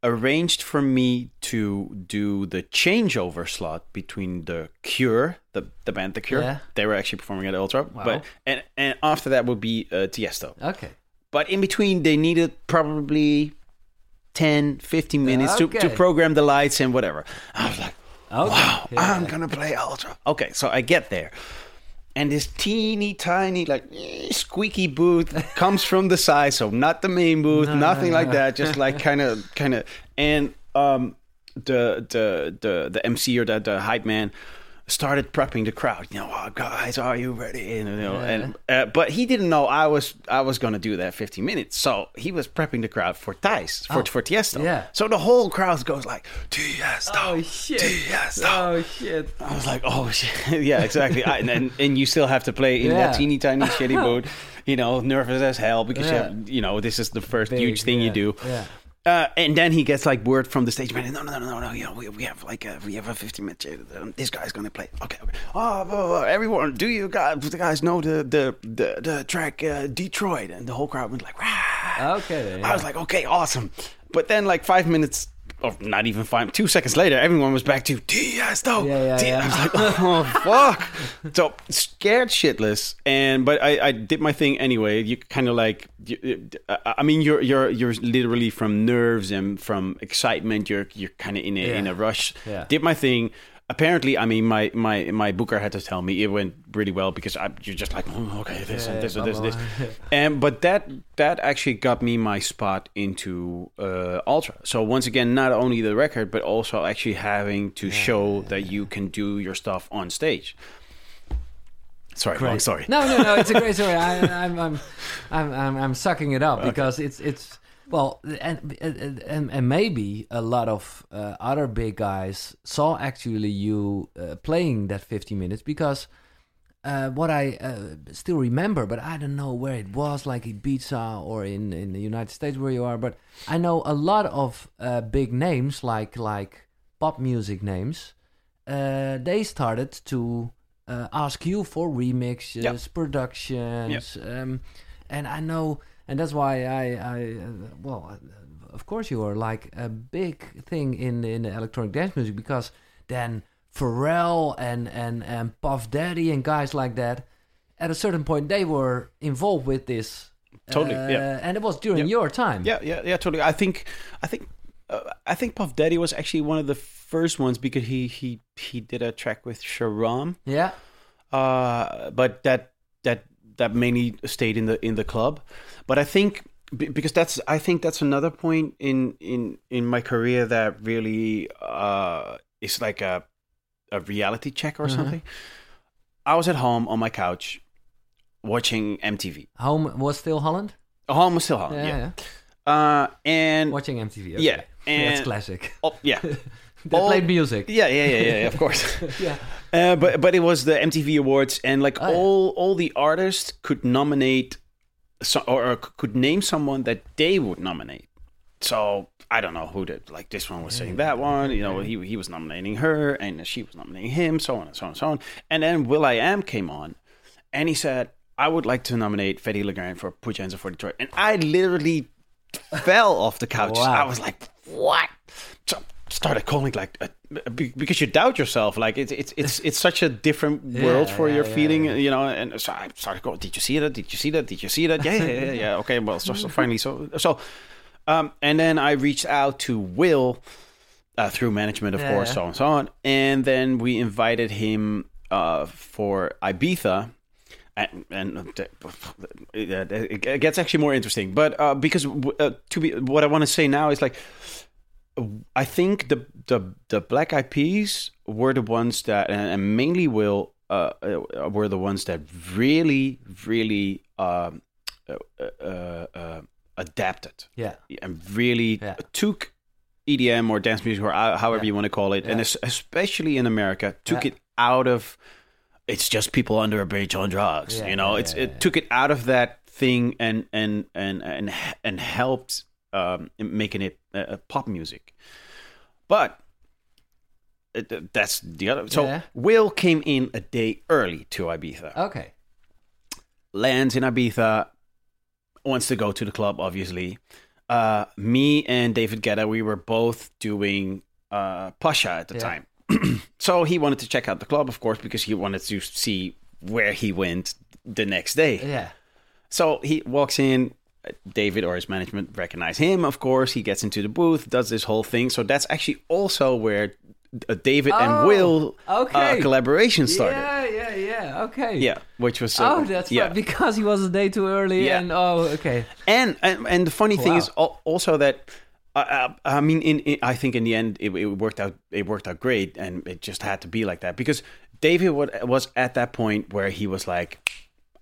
arranged for me to do the changeover slot between the Cure, the the band The Cure. Yeah. They were actually performing at Ultra, Wow. but and and after that would be uh, Tiesto. Okay. But in between, they needed probably 10, 15 minutes to, to program the lights and whatever. I was like, Okay. wow, Yeah. I'm going to play Ultra. Okay, so I get there. And this teeny tiny, like squeaky booth comes from the side, so not the main booth, nothing like that, just like kind of, kind of. And um, the the the the MC or the, the hype man started prepping the crowd. You know, oh, guys, are you ready? And, you know, and uh, but he didn't know I was I was gonna do that 15 minutes, so he was prepping the crowd for Thais for for Tiesto. Oh, yeah. So the whole crowd goes like Tiesto, Oh shit. Tiesto. Oh shit. I was like, oh shit, yeah, exactly. I, and, and you still have to play in Yeah. that teeny tiny shitty boat, you know, nervous as hell because you, have, you know this is the first Big, huge thing you yeah, do. Yeah. Uh, and then he gets like word from the stage man. No, no, no, no, no. You know, we, we have like a, we have a 15 minute. Um, this guy's gonna play. Okay, okay. Oh, blah, blah, everyone, do you guys, the guys know the the the, the track uh, Detroit? And the whole crowd went like, Rah! Okay. then, I was like, okay, awesome. But then, like five minutes, or not even five, two seconds later, everyone was back to Tiesto. Yeah, yeah, yeah. I was like, oh fuck. so scared shitless, and but I, I did my thing anyway. You kind of like, you, I mean, you're you're you're literally from nerves and from excitement. You're you're kind of in a in a rush. Yeah. Did my thing. Apparently, I mean, my, my, my booker had to tell me it went really well because I, you're just like, oh, okay, this Yeah, and this and this and this. And but that that actually got me my spot into uh, Ultra. So once again, not only the record, but also actually having to show that you can do your stuff on stage. Sorry, Great. story. No, no, no. It's a great story. I, I'm, I'm, I'm, I'm, I'm sucking it up because it's, it's well, and and and, maybe a lot of uh, other big guys saw actually you uh, playing that 50 minutes because. Uh, what I uh, still remember, but I don't know where it was, like in Ibiza or in, in the United States where you are. But I know a lot of uh, big names, like like pop music names. Uh, they started to uh, ask you for remixes, Yeah. productions, um, and I know, and that's why I, I uh, well, of course you are like a big thing in in electronic dance music because then Pharrell and and and Puff Daddy and guys like that, at a certain point they were involved with this. Totally, uh, yeah. and it was during Yeah. your time. Yeah, yeah, yeah, totally. I think, I think, uh, I think Puff Daddy was actually one of the first ones because he he he did a track with Sharam. yeah, uh, but that that that mainly stayed in the in the club. But I think because that's I think that's another point in in in my career that really uh, is like a a reality check or Mhm. something. I was at home on my couch watching MTV. home was still Holland. Home was still Holland. yeah, yeah. yeah. Uh, and watching MTV. Okay. yeah, that's classic. oh, yeah. They all- played music. Yeah, yeah, yeah, yeah, of course. yeah. Uh, but but it was the MTV Awards, and like Oh, yeah. all all the artists could nominate, so, or, or could name someone that they would nominate. So I don't know who did. Like this one was saying that one. You know, he he was nominating her, and she was nominating him. So on and so on and so on. And then will.i.am came on, and he said, "I would like to nominate Fedde Le Grand for Put Your Hands Up for Detroit." And I literally fell off the couch. Wow. I was like, "What?" Started calling like uh, be- because you doubt yourself. Like it's it's it's it's such a different world for yeah, your yeah, feeling, yeah. you know. And so I started going, "Did you see that? Did you see that? Did you see that? Yeah, yeah, yeah. yeah. Okay, well, so, so finally, so so." Um, and then I reached out to Will uh, through management, of Yeah, course, yeah. so on and so on. And then we invited him uh, for Ibiza. And, and it, it gets actually more interesting, but uh, because uh, to be what I want to say now is like I think the the the Black Eyed Peas were the ones that, and, and mainly Will, uh, uh, were the ones that really, really um, uh, uh, uh, adapted Yeah. and really Yeah. took EDM or dance music or however Yeah. you want to call it, and Yeah. es- especially in America, took it out of. It's just people under a bridge on drugs, you know. it's it took it out of that thing and and and and and helped um, making it uh, pop music. But it, that's the other. So Yeah. Will came in a day early to Ibiza. Okay. lands in Ibiza, wants to go to the club, obviously. Uh, me and David Guetta, we were both doing uh, Pacha at the Yeah. time. so he wanted to check out the club, of course, because he wanted to see where he went the next day. Yeah. So he walks in. David or his management recognize him, of course. He gets into the booth, does this whole thing. So that's actually also where uh, David Oh, and Will okay. uh, collaboration started. Yeah, yeah, yeah. Okay. Yeah, which was uh, Oh, that's yeah. fine, because he was a day too early, Yeah. and oh, okay. And and, and the funny thing Wow. is also that uh, uh, I mean, in, in I think in the end it, it worked out. It worked out great, and it just had to be like that because David was at that point where he was like,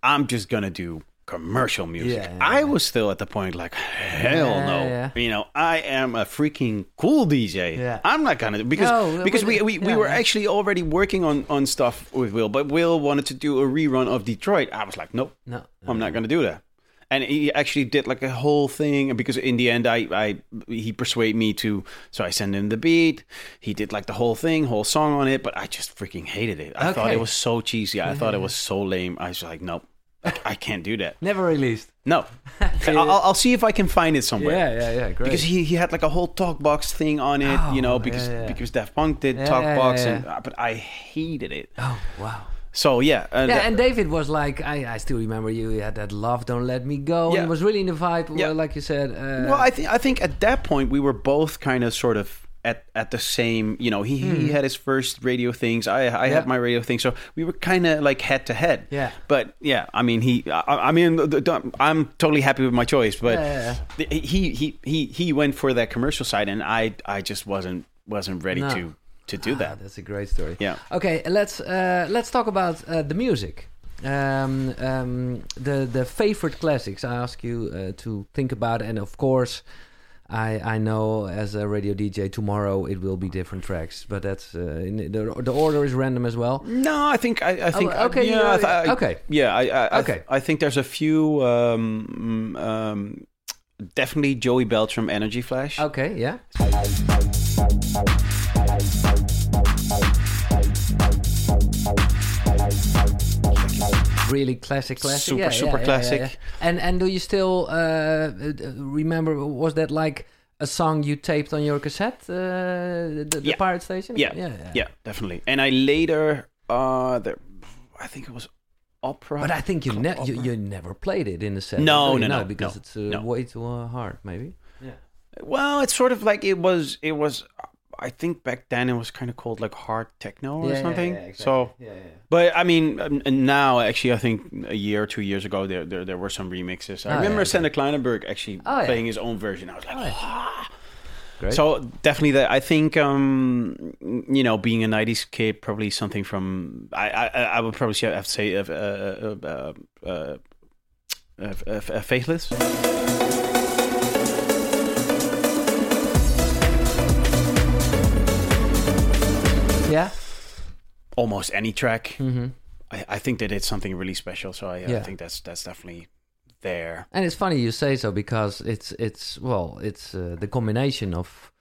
"I'm just gonna do." Commercial music Yeah, yeah, i was still at the point like hell no you know i am a freaking cool dj Yeah. i'm not gonna because No, because we, we, we were actually already working on on stuff with will but will wanted to do a rerun of detroit i was like nope No. I'm not going to do that. And he actually did like a whole thing because in the end, I, I he persuaded me to. So I sent him the beat. He did like the whole thing, whole song on it. But I just freaking hated it. I thought it was so cheesy. I thought it was so lame. I was like, nope, I, can't do that. Never released. No, I'll, I'll see if I can find it somewhere. Yeah, yeah, yeah. Great. Because he, he had like a whole talk box thing on it, you know, Oh, because yeah, yeah. because Daft Punk did Yeah, talk yeah, and uh, but I hated it. oh, wow. So yeah, uh, Yeah, that- and David was like, I, I still remember you. You had that love, don't let me go. And Yeah. it was really in the vibe, Yeah. well, like you said. Uh, well, I think I think at that point we were both kind of sort of at at the same. You know, he he had his first radio things. I I Hmm. Yeah. had my radio thing, so we were kind of like head to head. Yeah. But yeah, I mean, he. I, I mean, the- the- I'm totally happy with my choice, but Yeah, yeah, he he he he went for that commercial side, and I I just wasn't wasn't ready No. to to do Ah, that. that's a great story. Yeah. Okay, let's uh, let's talk about uh, the music. Um, um, the the favorite classics. I ask you uh, to think about, and of course, I I know as a radio DJ tomorrow it will be different tracks, but that's uh, in the the order is random as well. No, I think I, I think Oh, okay, yeah, I you- th- I- okay. yeah, I, I, Okay. I think there's a few um, um, definitely Joey Beltram Energy Flash. Okay, yeah. Really classic, classic, Super, yeah, super yeah, yeah, classic. yeah, yeah. And and do you still uh, uh, remember? Was that like a song you taped on your cassette, uh, the, the Yeah. Pirate Station? Yeah, yeah, yeah, definitely. And I later, uh, there, I think it was opera. But I think you, Club ne- you you never played it in the set. No, do you? no, no, because no, it's uh, no. way too uh, hard, maybe. Yeah. Well, it's sort of like it was. It was. I think back then it was kind of called like hard techno or something. So, yeah, yeah. but I mean, um, now actually, I think a year or two years ago, there there, there were some remixes. I Oh, remember yeah, Sander Kleinenberg actually Oh, yeah. playing his own version. I was like, Oh, yeah. Great. So definitely that I think um you know being a 90s kid probably something from I I, I would probably say- have to say uh, uh, uh, uh, uh, uh, uh, Faithless. Yeah. Almost any track. Mm-hmm. I, I think they did something really special. So I, Yeah. I think that's that's definitely there. And it's funny you say so because it's it's well it's uh, the combination of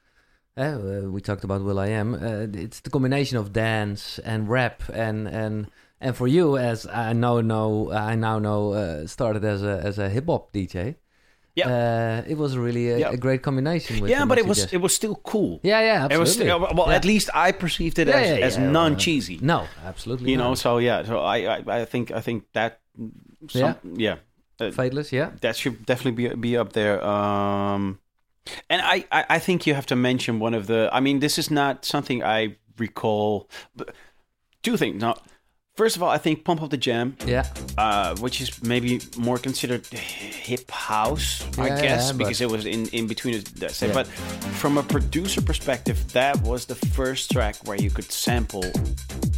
uh, uh, we talked about will.i.am. Uh, it's the combination of dance and rap and and and for you as I know know I now know uh, started as a as a hip hop DJ. Yeah. uh, it was really a, Yeah. a great combination. With yeah, but it was just- it was still cool. yeah yeah It was absolutely. still, well Yeah. at least I perceived it Yeah, as, yeah, as non cheesy. no absolutely you know, so yeah, so I I, I think I think that some, Yeah. yeah. Uh, Faithless yeah that should definitely be be up there. Um, and I, I, I think you have to mention one of the. I mean, this is not something I recall. But two things. Now, first of all, I think "Pump Up the Jam," yeah uh, which is maybe more considered hip house, I guess, yeah, because it was in in between. The, that Yeah. But from a producer perspective, that was the first track where you could sample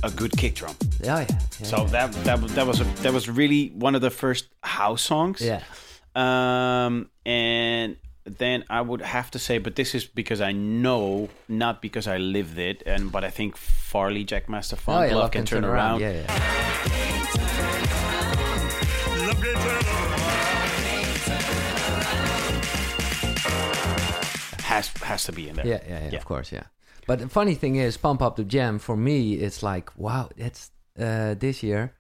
a good kick drum. yeah yeah, yeah So that that was- that was a, that was really one of the first house songs. yeah Um, and then I would have to say, but this is because I know, not because I lived it, and but I think Farley Jackmaster Funk oh yeah Love Can Turn, Around, yeah yeah has has to be in there. Yeah, yeah, yeah, Yeah. of course, yeah. But the funny thing is, Pump Up the Jam for me, it's like wow, it's uh, this year,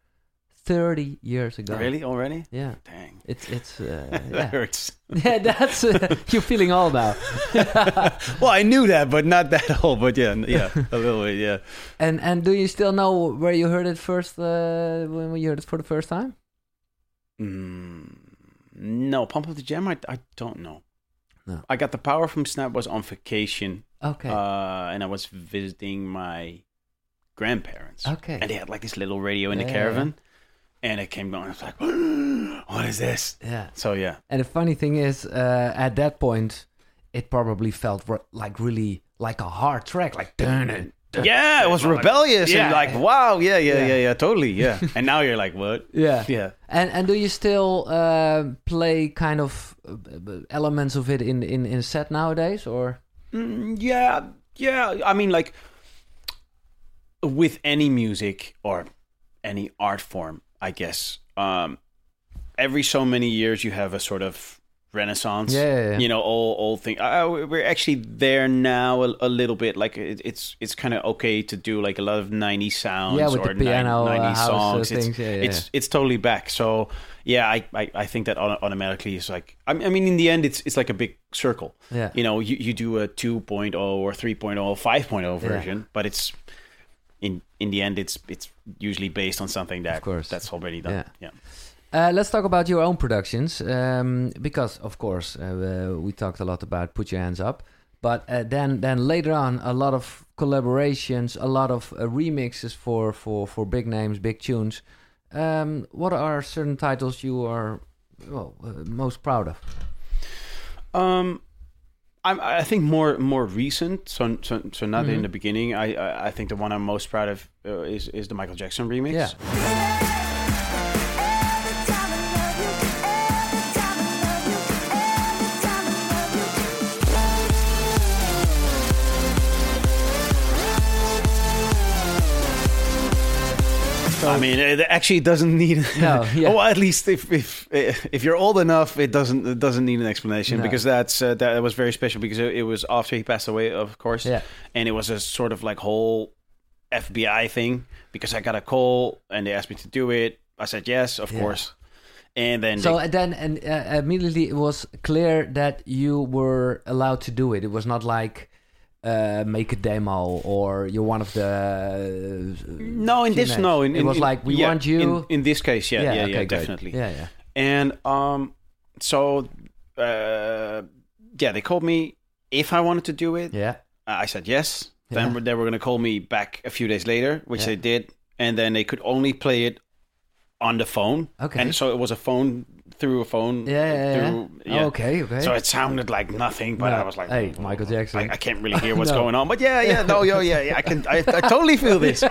thirty years ago. Really already? Yeah. Dang. It's it's uh, That yeah. hurts. yeah. That's uh, you're feeling old now. Well, I knew that, but not that old. But yeah, yeah, a little bit. Yeah. And and do you still know where you heard it first? Uh, when you heard it for the first time? Mm, no, Pump Up the Jam. I, I don't know. No. I got the power from Snap was on vacation, Okay. uh, and I was visiting my grandparents. okay. and they had like this little radio in Yeah, the yeah, caravan, and it came going. I was like, "What is this?" yeah. So yeah, And the funny thing is, uh, at that point, it probably felt re- like really like a hard track, like dun it. yeah, it was rebellious and like, wow, yeah, yeah, Yeah. yeah, yeah, totally, yeah. and now you're like, what? Yeah. Yeah. And and do you still uh, play kind of uh, elements of it in in in set nowadays, or? Mm, yeah, yeah. I mean, like with any music or any art form, I guess. Um, every so many years, you have a sort of renaissance. Yeah, yeah, yeah. You know, all old thing. Uh, we're actually there now a, a little bit. Like it, it's it's kind of okay to do like a lot of '90s sounds Yeah, with or the piano, uh, 90s uh, songs. It's- things. Yeah, yeah, it's it's totally back. So yeah, I I, I think that automatically is like. I I mean, in the end, it's it's like a big circle Yeah. you know you, you do a 2.0 or 3.0 5.0 version but it's in in the end it's it's usually based on something that Of course. that's already done Yeah. yeah, Uh, let's talk about your own productions, um, because of course uh, uh, we talked a lot about "Put Your Hands Up," but uh, then then later on a lot of collaborations, a lot of uh, remixes for for for big names, big tunes. Um, what are certain titles you are well uh, most proud of? um I'm, I think more more recent, so so, so not Mhm. in the beginning. I, I I think the one I'm most proud of uh, is is the Michael Jackson remix. Yeah. I mean, it actually doesn't need. No, yeah. well, at least if if if you're old enough, it doesn't it doesn't need an explanation No. because that's uh, that was very special because it, it was after he passed away, of course. Yeah. and it was a sort of like whole FBI thing because I got a call and they asked me to do it. I said yes, of Yeah. course. And then So they- uh, then, and uh, immediately it was clear that you were allowed to do it. It was not like uh, make a demo or you're one of the. uh, no, in this no, in, it in- was in- like we yeah, want you. In, in this case, yeah, yeah, yeah, okay, great. definitely. Yeah, yeah. And um, so uh, yeah, they called me if I wanted to do it. Yeah. I said yes. Then Yeah. they were going to call me back a few days later, which Yeah. they did, and then they could only play it on the phone. Okay. And so it was a phone through a phone. Yeah, yeah, yeah. through, yeah. Okay, okay. So it sounded like nothing, but No. I was like, Hey, Michael Jackson. I, I can't really hear what's No. going on. But yeah, yeah, no, yo, yeah, yeah, I can, I, I totally feel this.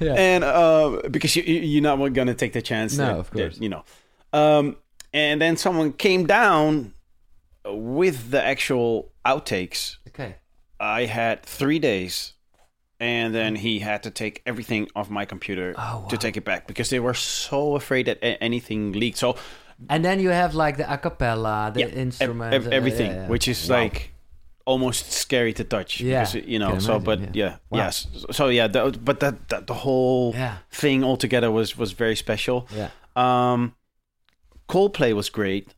Yeah. And uh, because you, you- you're not going to take the chance. No, that- of course. that, you know. Um, and then someone came down with the actual outtakes. okay. I had three days, and then he had to take everything off my computer Oh, wow. to take it back because they were so afraid that a- anything leaked. So And then you have like the a cappella, the yeah, ev- instruments, uh, everything, yeah, yeah. which is Wow. like almost scary to touch. Yeah, because, you know. can So, but yeah. yeah, Wow. yes. So yeah, the, but that, that the whole thing altogether was was very special. Yeah. Um, Coldplay was great.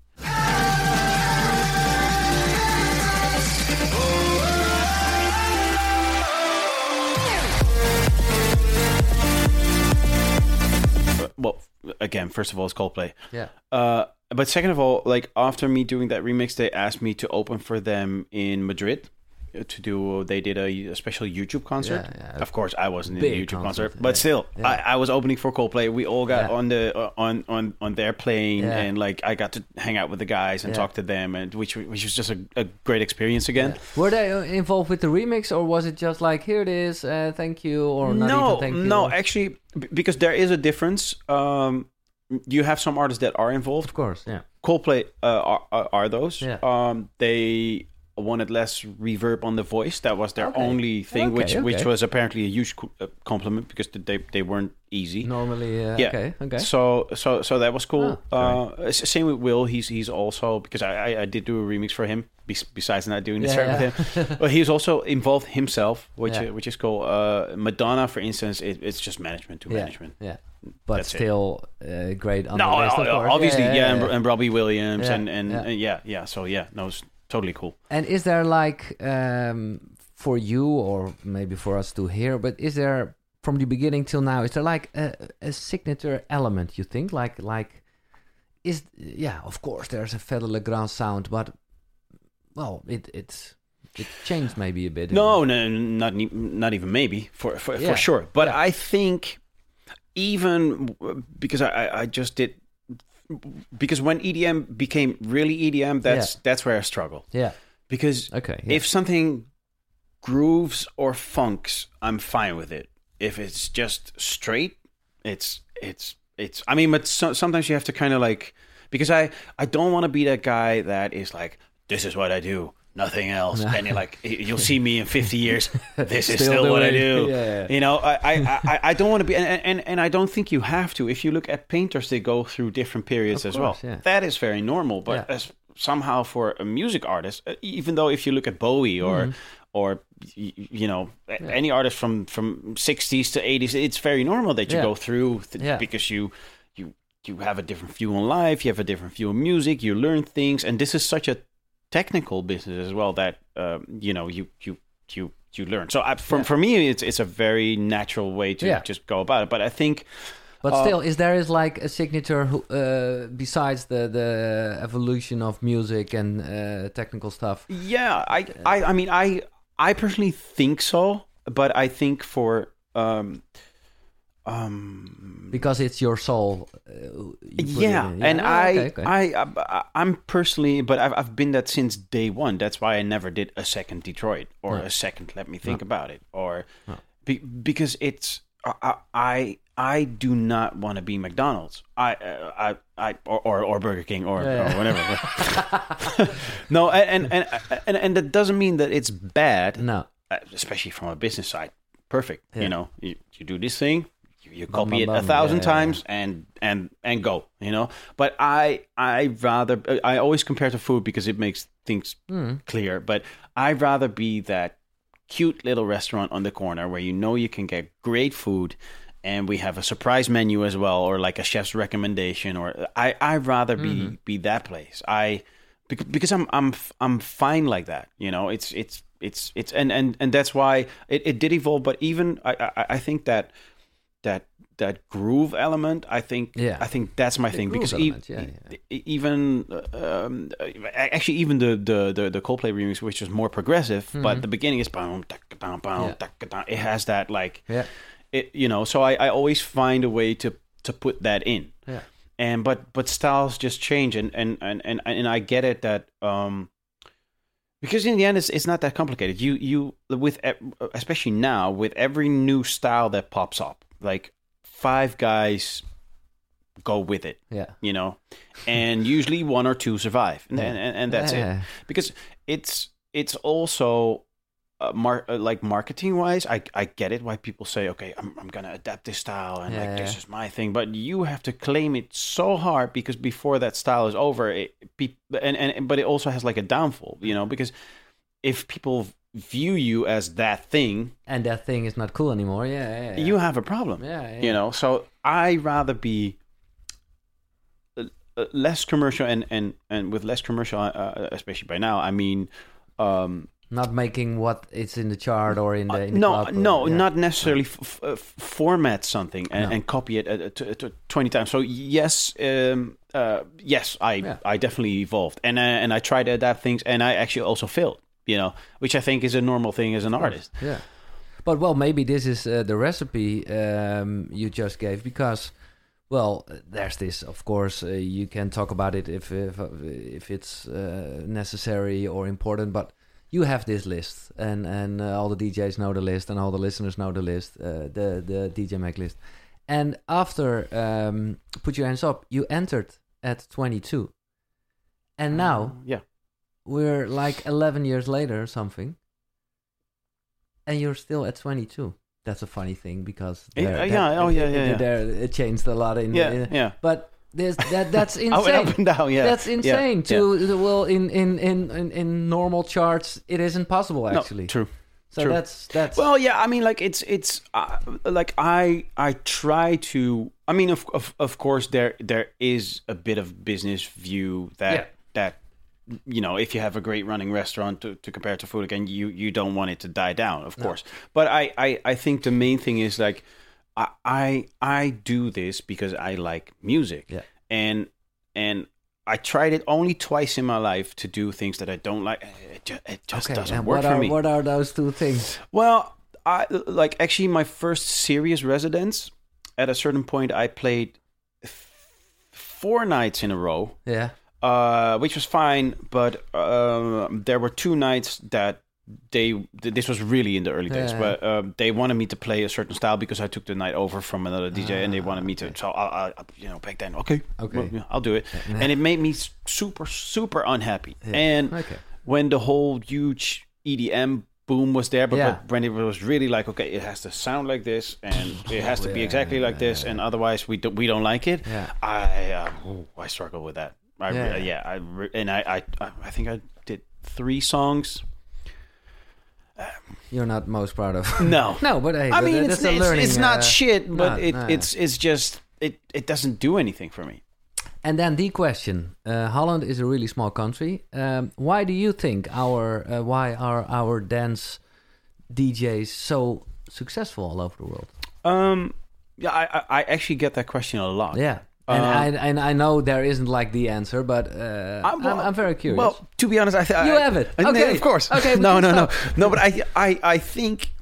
Again, first of all, it's Coldplay. Yeah. Uh, but second of all, like after me doing that remix, they asked me to open for them in Madrid to do. They did a, a special YouTube concert. Yeah, yeah. Of course, I wasn't in the YouTube concert, concert, but yeah. still. I, I was opening for Coldplay. We all got on the uh, on on on their plane, and like I got to hang out with the guys and talk to them, and which which was just a, a great experience again. Were they uh, involved with the remix, or was it just like here it is, uh, thank you, or not no, even thank you? no, actually, because there is a difference. Um, you have some artists that are involved. of course, yeah, Coldplay uh, are, are are those. Yeah. Um, they wanted less reverb on the voice. That was their Okay. only thing, which Okay, which was apparently a huge uh, compliment because they they weren't easy. Normally, uh, Yeah. okay, okay. So so so that was cool. Ah, uh, same with Will. He's he's also because I I, I did do a remix for him. Besides not doing the Yeah, yeah. with him, but he's also involved himself, which Yeah. uh, which is cool. Uh, Madonna, for instance, it, it's just management to yeah, management. yeah. But That's still, uh, great. On No, the list, course. obviously, yeah, yeah, and, yeah. and Robbie Williams, Yeah, and and yeah. yeah. yeah, yeah. So yeah, no, it's totally cool. And is there like um, for you or maybe for us to hear, but is there from the beginning till now? Is there like a, a signature element? You think like like is yeah? Of course, there's a Fedde Le Grand sound, but well, it it's it changed maybe a bit. No, no, not not even maybe for for, Yeah. for sure. But Yeah. I think even because I I just did because when EDM became really EDM, that's Yeah. that's where I struggle Yeah. because Okay. Yeah. if something grooves or funks, I'm fine with it. If it's just straight, it's it's it's. I mean, but so, sometimes you have to kind of like because I I don't want to be that guy that is like this is what I do. Nothing else, and you're like you'll see me in 50 years. This is Still still, what I do. yeah. You know, I, I, I, I don't want to be, and, and and I don't think you have to. If you look at painters, they go through different periods as well. yeah. That is very normal. But Yeah. as somehow for a music artist, uh, even though if you look at Bowie or Mm-hmm. or you know any artist from from 60s to 80s, it's very normal that you Yeah. go through th- Yeah. because you you you have a different view on life, you have a different view on music, you learn things, and this is such a technical business as well that um, you know you you you you learn. So I, for Yeah. for me, it's it's a very natural way to Yeah. just go about it. But I think But Uh, still, is there is like a signature who, uh, besides the the evolution of music and uh, technical stuff? Yeah, I, I, I mean, I, I personally think so, but I think for, um, um, Because it's your soul. Uh, you yeah, in. and Ah, I, okay, okay. I, I, I'm personally, but I've, I've been that since day one. That's why I never did a second Detroit or No. a second. Let me think about it, or No. be, because it's. I, I I do not want to be McDonald's. I uh, I I or, or, or Burger King or, Yeah, yeah. or whatever. no, and and, and and and that doesn't mean that it's bad. no. uh, especially from a business side, perfect. Yeah. You know, you, you do this thing, you, you Bum, copy bum, it a thousand Yeah, yeah, times, and and and go. You know, but I I rather I always compare to food because it makes things Mm. clear. But I'd rather be that cute little restaurant on the corner where you know you can get great food. And we have a surprise menu as well, or like a chef's recommendation. Or I, I'd rather be Mm-hmm. be that place. I because, because I'm I'm I'm fine like that. You know, it's it's it's it's and and and that's why it, it did evolve. But even I, I I think that that that groove element, I think Yeah. I think that's my The thing because e- element, yeah, e- even um, actually even the the the, the Coldplay remix, which is more progressive, but the beginning is boom, taka, boom, boom, Mm-hmm. Yeah. it has that like Yeah. it you know. So I I always find a way to to put that in Yeah. and but but styles just change and and and and, and i get it that um because in the end it's, it's not that complicated you you with especially now with every new style that pops up like five guys go with it Yeah. you know? And usually one or two survive. And and, and, and that's Yeah. it because it's it's also uh, mar- uh, like marketing wise I, I get it why people say okay I'm, I'm gonna adapt this style and Yeah, like this is my thing. But you have to claim it so hard because before that style is over it, pe- and, and but it also has like a downfall you know? Because if people view you as that thing And that thing is not cool anymore. Yeah. yeah, yeah. you have a problem Yeah. yeah. you know so i rather be uh, uh, less commercial and and and with less commercial uh, especially by now i mean um Not making what is in the chart or in the, in the no club, uh, no yeah. not necessarily f- f- uh, format something and, No. and copy it uh, to, to 20 times so yes um uh yes i Yeah. i definitely evolved and uh, and i tried to adapt things and i actually also failed you know which i think is a normal thing as an artist Yeah. But well, maybe this is uh, the recipe um, you just gave because, well, uh, there's this. Of course, uh, you can talk about it if if, if it's uh, necessary or important. But you have this list, and and uh, all the DJs know the list, and all the listeners know the list, uh, the the DJ Mag list. And after um, put your hands up, you entered at 22, and now yeah we're like 11 years later or something, and you're still at 22. That's a funny thing because Yeah, there- yeah, that- oh, yeah, it- yeah, yeah. there- it changed a lot in Yeah, in- yeah. But there's that that's I went up and down. Yeah, That's insane. yeah. To well, in, in in in in normal charts, it isn't possible No, actually. true. so true. that's that's Well, yeah, I mean, like it's it's uh, like I I try to. I mean, of of of course, there there is a bit of business view Yeah. that you know, if you have a great running restaurant to, to compare to food again, you you don't want it to die down, of course. But I, I I think the main thing is like I I I do this because I like music, Yeah. and and. I tried it only twice in my life to do things that I don't like. It just, it just okay. doesn't work what for are me. what are those two things? Well, I like actually my first serious residence. At a certain point, I played four nights in a row, Yeah. Uh, which was fine. But um there were two nights that they this was really in the early days, Yeah. but um, they wanted me to play a certain style because I took the night over from another DJ, and they wanted me to. So I, I you know, back then, okay, Okay. well, yeah, I'll do it, and it made me super, super unhappy. Yeah. And Okay. when the whole huge EDM boom was there, but, Yeah. but when it was really like, okay, it has to sound like this, and it has to be Yeah, exactly like this, and otherwise we don't we don't like it. Yeah. I uh, ooh, I struggle with that. I, Yeah. yeah, I and I, I I think I did three songs. You're not most proud of. No, no, but hey, I mean it's it's, learning, it's not uh, shit, but no, it, no. it's it's just it it doesn't do anything for me. And then the question: uh, Holland is a really small country. Um, why do you think our uh, why are our dance DJs so successful all over the world? Um, yeah, I, I actually get that question a lot. Yeah, and Uh, I and I know there isn't like the answer, but uh, I'm, well- I'm, very curious. Well, to be honest, I think You have it. Okay. of course. Okay, we no, can no, no, no. But I, I, I think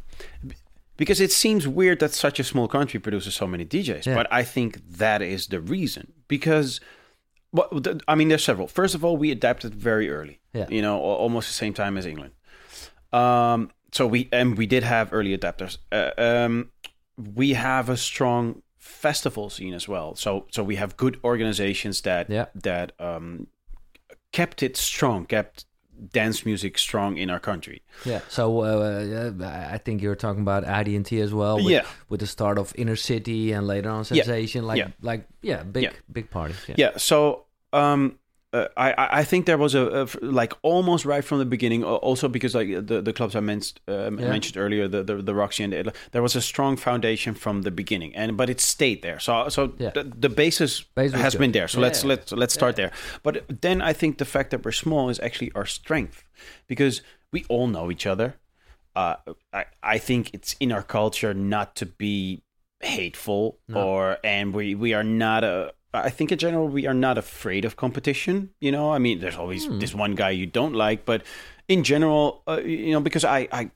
because it seems weird that such a small country produces so many DJs, Yeah. but I think that is the reason. Because, well, I mean, there's several. First of all, we adapted very early. Yeah. You know, al- almost the same time as England. Um, so we and we did have early adapters. Uh, um, we have a strong festival scene as well. So so we have good organizations that Yeah. that um, kept it strong, kept dance music strong in our country. yeah. So uh, uh, I think you're talking about IDT as well. With, Yeah. With the start of Inner City and later on Yeah. Sensation, like Yeah. like yeah, big Yeah. big parties. Yeah. Yeah. So um, uh, I I- think there was a, a like almost right from the beginning. Also because like the the clubs I mentioned uh, Yeah. mentioned earlier, the, the the Roxy and the, there was a strong foundation from the beginning, and but it stayed there. So so Yeah. the, the basis Base has good. been there. So Yeah, let's let's let's start there. But then I think the fact that we're small is actually our strength because we all know each other. Uh, I I think it's in our culture not to be hateful or and we we are not a I think in general we are not afraid of competition. You know, I mean, there's always this one guy you don't like, but in general, uh, you know, because I I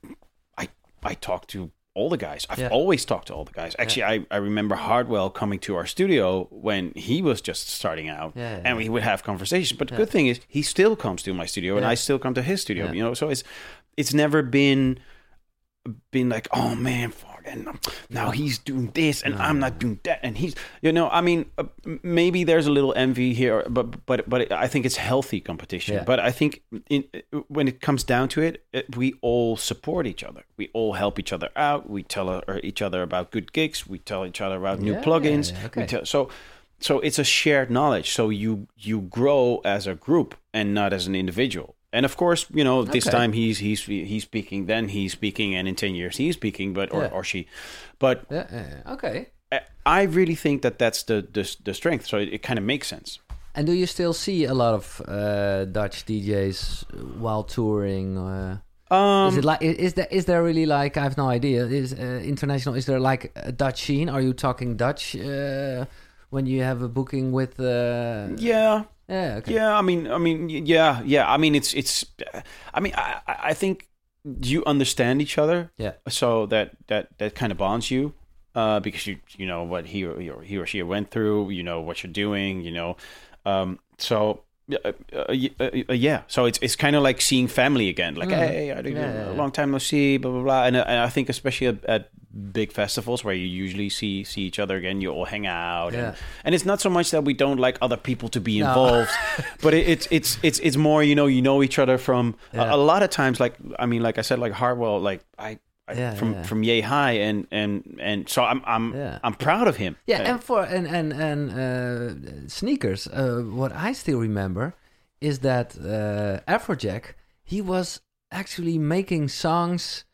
I I talk to all the guys. I've Yeah. always talked to all the guys. Actually, I, I remember Hardwell coming to our studio when he was just starting out, Yeah, yeah, and we would have conversations. But the good thing is, he still comes to my studio, and I still come to his studio. Yeah. You know, so it's it's never been been like, oh man, fuck, and now he's doing this, and I'm not doing that, and he's, you know, I mean, uh, maybe there's a little envy here, but but but I think it's healthy competition. Yeah. But I think in, when it comes down to it, it, we all support each other. We all help each other out. We tell uh, each other about good gigs. We tell each other about new Yeah, plugins. okay. We tell, so so it's a shared knowledge. So you you grow as a group and not as an individual. And of course, you know, this Okay. time he's he's he's speaking, then he's speaking, and in ten years he's speaking, but or, Yeah. or she. But Yeah, okay. I- I really think that that's the the, the strength. So it, it kind of makes sense. And do you still see a lot of uh, Dutch DJs while touring? Uh, Um, is it like is there is there really like I have no idea? Is uh, international? Is there like a Dutch scene? Are you talking Dutch uh, when you have a booking with? Uh, yeah, yeah, okay. Yeah, I mean, I mean, yeah, yeah. I mean, it's it's. I mean, I I- think you understand each other, Yeah. so that that that kind of bonds you, uh, because you you know what he or he or she went through, you know what you're doing, you know, um. So uh, uh, uh, uh, yeah. So it's it's kind of like seeing family again. Like, hey, I did Mm. Yeah, a long time no see, blah blah blah. And, uh, and I think especially at, at big festivals where you usually see see each other again, you all hang out. Yeah. And, and it's not so much that we don't like other people to be No. involved, but it, it's it's it's it's more you know you know each other from Yeah. a, a lot of times. Like I mean, like I said, like Hardwell, like I. Yeah, from yeah. from yay high and and and so I'm I'm Yeah. I'm proud of him. Yeah, Uh, and for and and and uh, sneakers. Uh, what I still remember is that uh, Afrojack he was actually making songs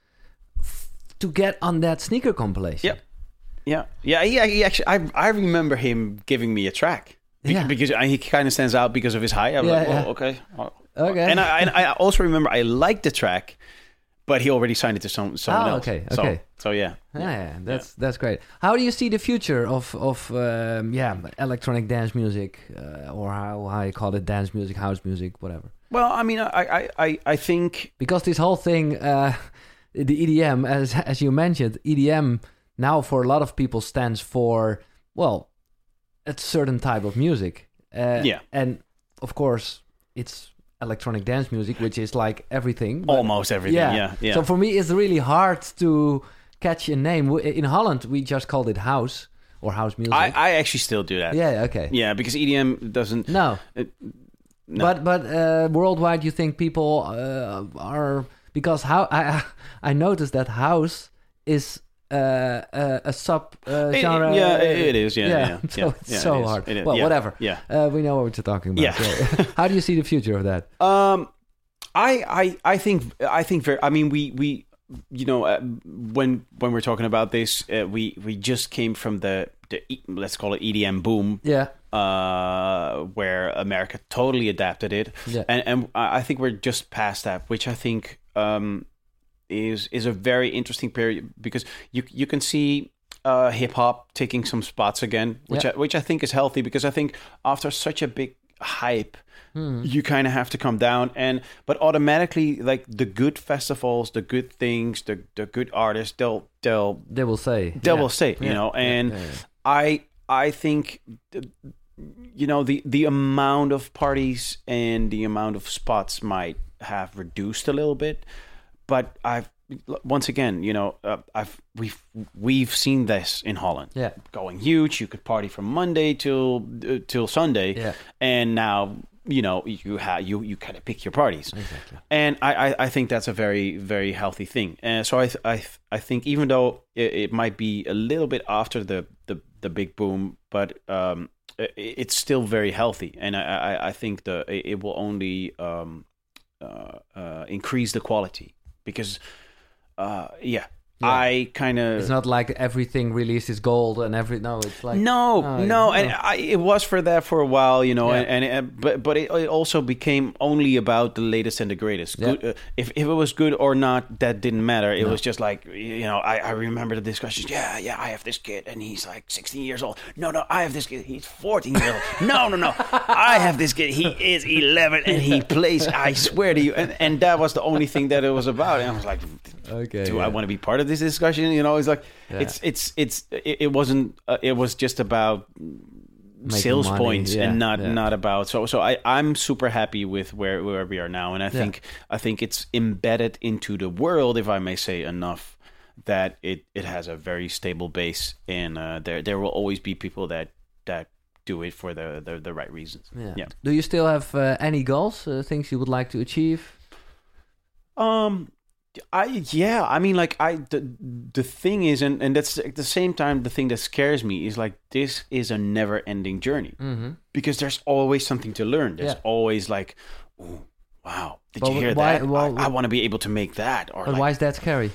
f- to get on that sneaker compilation. Yep. Yeah, yeah, he, he actually, I, I remember him giving me a track Be- Yeah. because he kind of stands out because of his height. I'm Yeah, like, oh, yeah. okay. Okay. And I, and I also remember I liked the track, but he already signed it to some someone Oh, else. okay, So- okay. So, yeah, Yeah, yeah, that's that's great. How do you see the future of of um, yeah electronic dance music uh, or how how you call it dance music, house music, whatever? Well, I mean, I I I, I think Because this whole thing, uh, the EDM, as as you mentioned, EDM now for a lot of people stands for well, a certain type of music. Uh, Yeah. and of course it's electronic dance music, which is like everything. but- almost everything. Yeah, yeah. yeah. So for me, it's really hard to catch a name. In Holland, we just called it house or house music. I, I actually still do that. yeah, okay. Yeah, because EDM doesn't. No, It- no. but but uh, worldwide, you think people uh, are because how I I noticed that house is uh, a, a sub uh, It- genre. yeah, it is. Yeah, yeah. so yeah, it's yeah, so it hard. it Well, yeah, whatever. Yeah. Uh, we know what you're talking about. Yeah. so. how do you see the future of that? Um, I, I, I think, I think very. I mean, we, we, you know, uh, when when we're talking about this, uh, we we just came from the the let's call it EDM boom, Yeah, uh, where America totally adapted it, Yeah. and and I I think we're just past that, which I think um is is a very interesting period because you you can see. Uh, hip hop taking some spots again, which Yeah. I, which I think is healthy because I think after such a big hype, you kind of have to come down and but automatically like the good festivals the good things the the good artists they'll they'll they will say. they yeah. will you Yeah, know yeah, and i i think th- you know the the amount of parties and the amount of spots might have reduced a little bit but i've once again you know uh, i've we've we've seen this in holland Yeah. going huge you could party from monday till uh, till sunday Yeah. and now you know you have you you kind of pick your parties Exactly. and I, I, I think that's a very very healthy thing and so I, I, I think even though it, it might be a little bit after the the, the big boom but um it's still very healthy and I, I, I think the it it will only um uh, uh increase the quality because uh yeah, Yeah. I kind of It's not like everything released is gold and every no. It's like no, no, and I, it was for that for a while, you know, Yeah. and, and but but it, it also became only about the latest and the greatest. Yeah. Good, uh, if if it was good or not, that didn't matter. It was just like you know, I, I remember the discussions. Yeah, yeah, I have this kid, and he's like 16 years old. No, no, I have this kid. He's 14 years old. No, no, no, I have this kid. He is 11, and he plays. I swear to you, and and that was the only thing that it was about. And I was like, okay. do yeah. I want to be part of this discussion? You know, it's like Yeah. it's it's it's it, it wasn't uh, it was just about sales money, points yeah, and not yeah. not about so so I I'm super happy with where where we are now and I think I think it's embedded into the world if I may say enough that it it has a very stable base and uh, there there will always be people that that do it for the the, the right reasons. Yeah. yeah. Do you still have uh, any goals, uh, things you would like to achieve? Um, I yeah, I mean, like I the the thing is, and and that's at the same time the thing that scares me is like this is a never ending journey Mm-hmm. because there's always something to learn. There's Yeah. always like, wow, did But you hear why- that? well- I, I want to be able to make that or But like, why is that scary?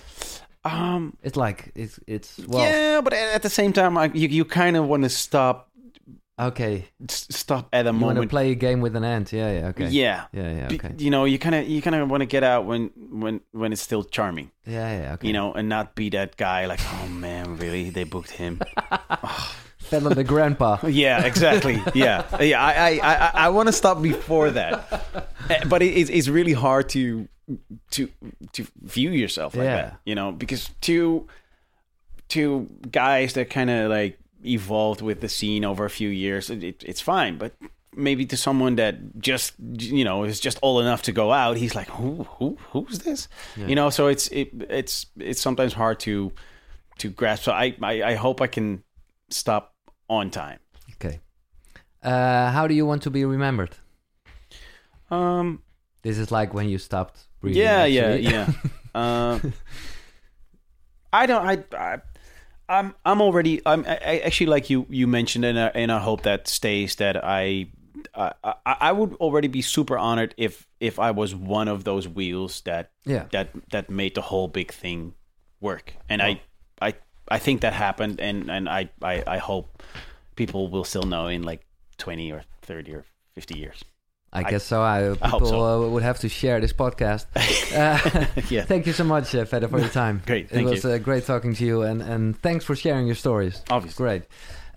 um It's like it's it's well yeah, but at the same time, like you you kind of want to stop okay. s- stop at a moment. You want to play a game with an ant? Yeah, yeah, okay. Yeah. yeah, yeah, Be- okay. You know, you kind of you kind of want to get out when when when it's still charming. Yeah, yeah, okay. you know, and not be that guy like, oh man, really? They booked him. Fedde Le Grandpa. yeah, exactly. Yeah, yeah. I I I, I want to stop before that, Eh, but it, it's it's really hard to to to view yourself like Yeah. that, you know, because two two guys that kind of like evolved with the scene over a few years, it, it, it's fine, but maybe to someone that just you know is just old enough to go out, he's like, who who who's this? You know, so it's it it's it's sometimes hard to to grasp. So I I, I hope I can stop on time. Okay. Uh, how do you want to be remembered? Um. This is like when you stopped breathing. Yeah, yeah, yeah. uh, I don't. I, I, I'm. I'm already. I'm. I, actually like you. You mentioned, and I, and I hope that stays. That I, I. I would already be super honored if if I was one of those wheels that Yeah. that that made the whole big thing work. And I, I, I think that happened, and and I, I, I hope people will still know in like twenty or thirty or fifty years. I guess so. I, people so. uh, would have to share this podcast. Uh, Yeah. Thank you so much, uh, Fedde, for your time. Great, thank it was. Uh, great talking to you, and, and thanks for sharing your stories. Obviously. Great.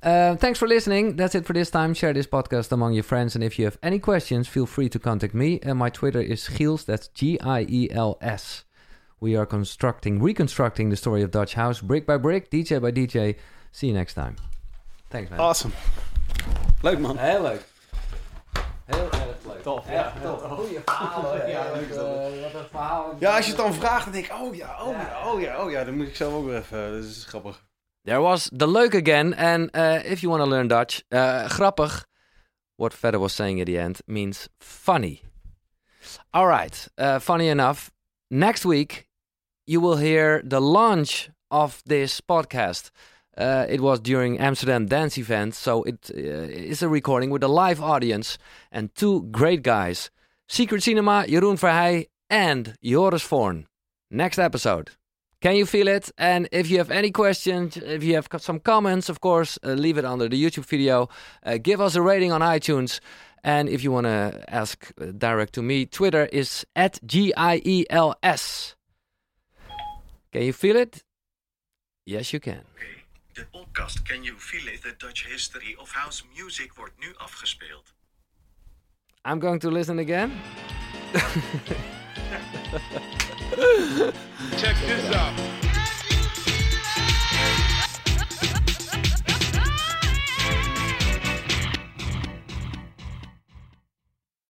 Uh, thanks for listening. That's it for this time. Share this podcast among your friends, and if you have any questions, feel free to contact me. And my Twitter is Giels. That's G I E L S. We are constructing, reconstructing the story of Dutch House brick by brick, DJ by DJ. See you next time. Thanks, man. Awesome. Leuk man. Heel leuk. Heel leuk. Tof, Echt tof. Goeie verhalen. Ja, leuk wat een verhaal. Ja, als je het dan vraagt, dan denk ik, oh ja, oh ja, oh ja, oh ja. Dan moet ik zelf ook weer even, dat is grappig. There was the leuk again. And uh, if you want to learn Dutch, uh, grappig, what Feder was saying at the end, means funny. All right, uh, funny enough. Next week, you will hear the launch of this podcast. Uh, it was during Amsterdam Dance Event, so it uh, is a recording with a live audience and two great guys, Secret Cinema, Jeroen Verheij, and Joris Voorn. Next episode. Can you feel it? And if you have any questions, if you have some comments, of course, uh, leave it under the YouTube video. Uh, give us a rating on iTunes. And if you want to ask uh, direct to me, Twitter is at G I E L S. Can you feel it? Yes, you can. De podcast Can You Feel It? The Dutch History of House Music wordt nu afgespeeld. I'm going to listen again. Check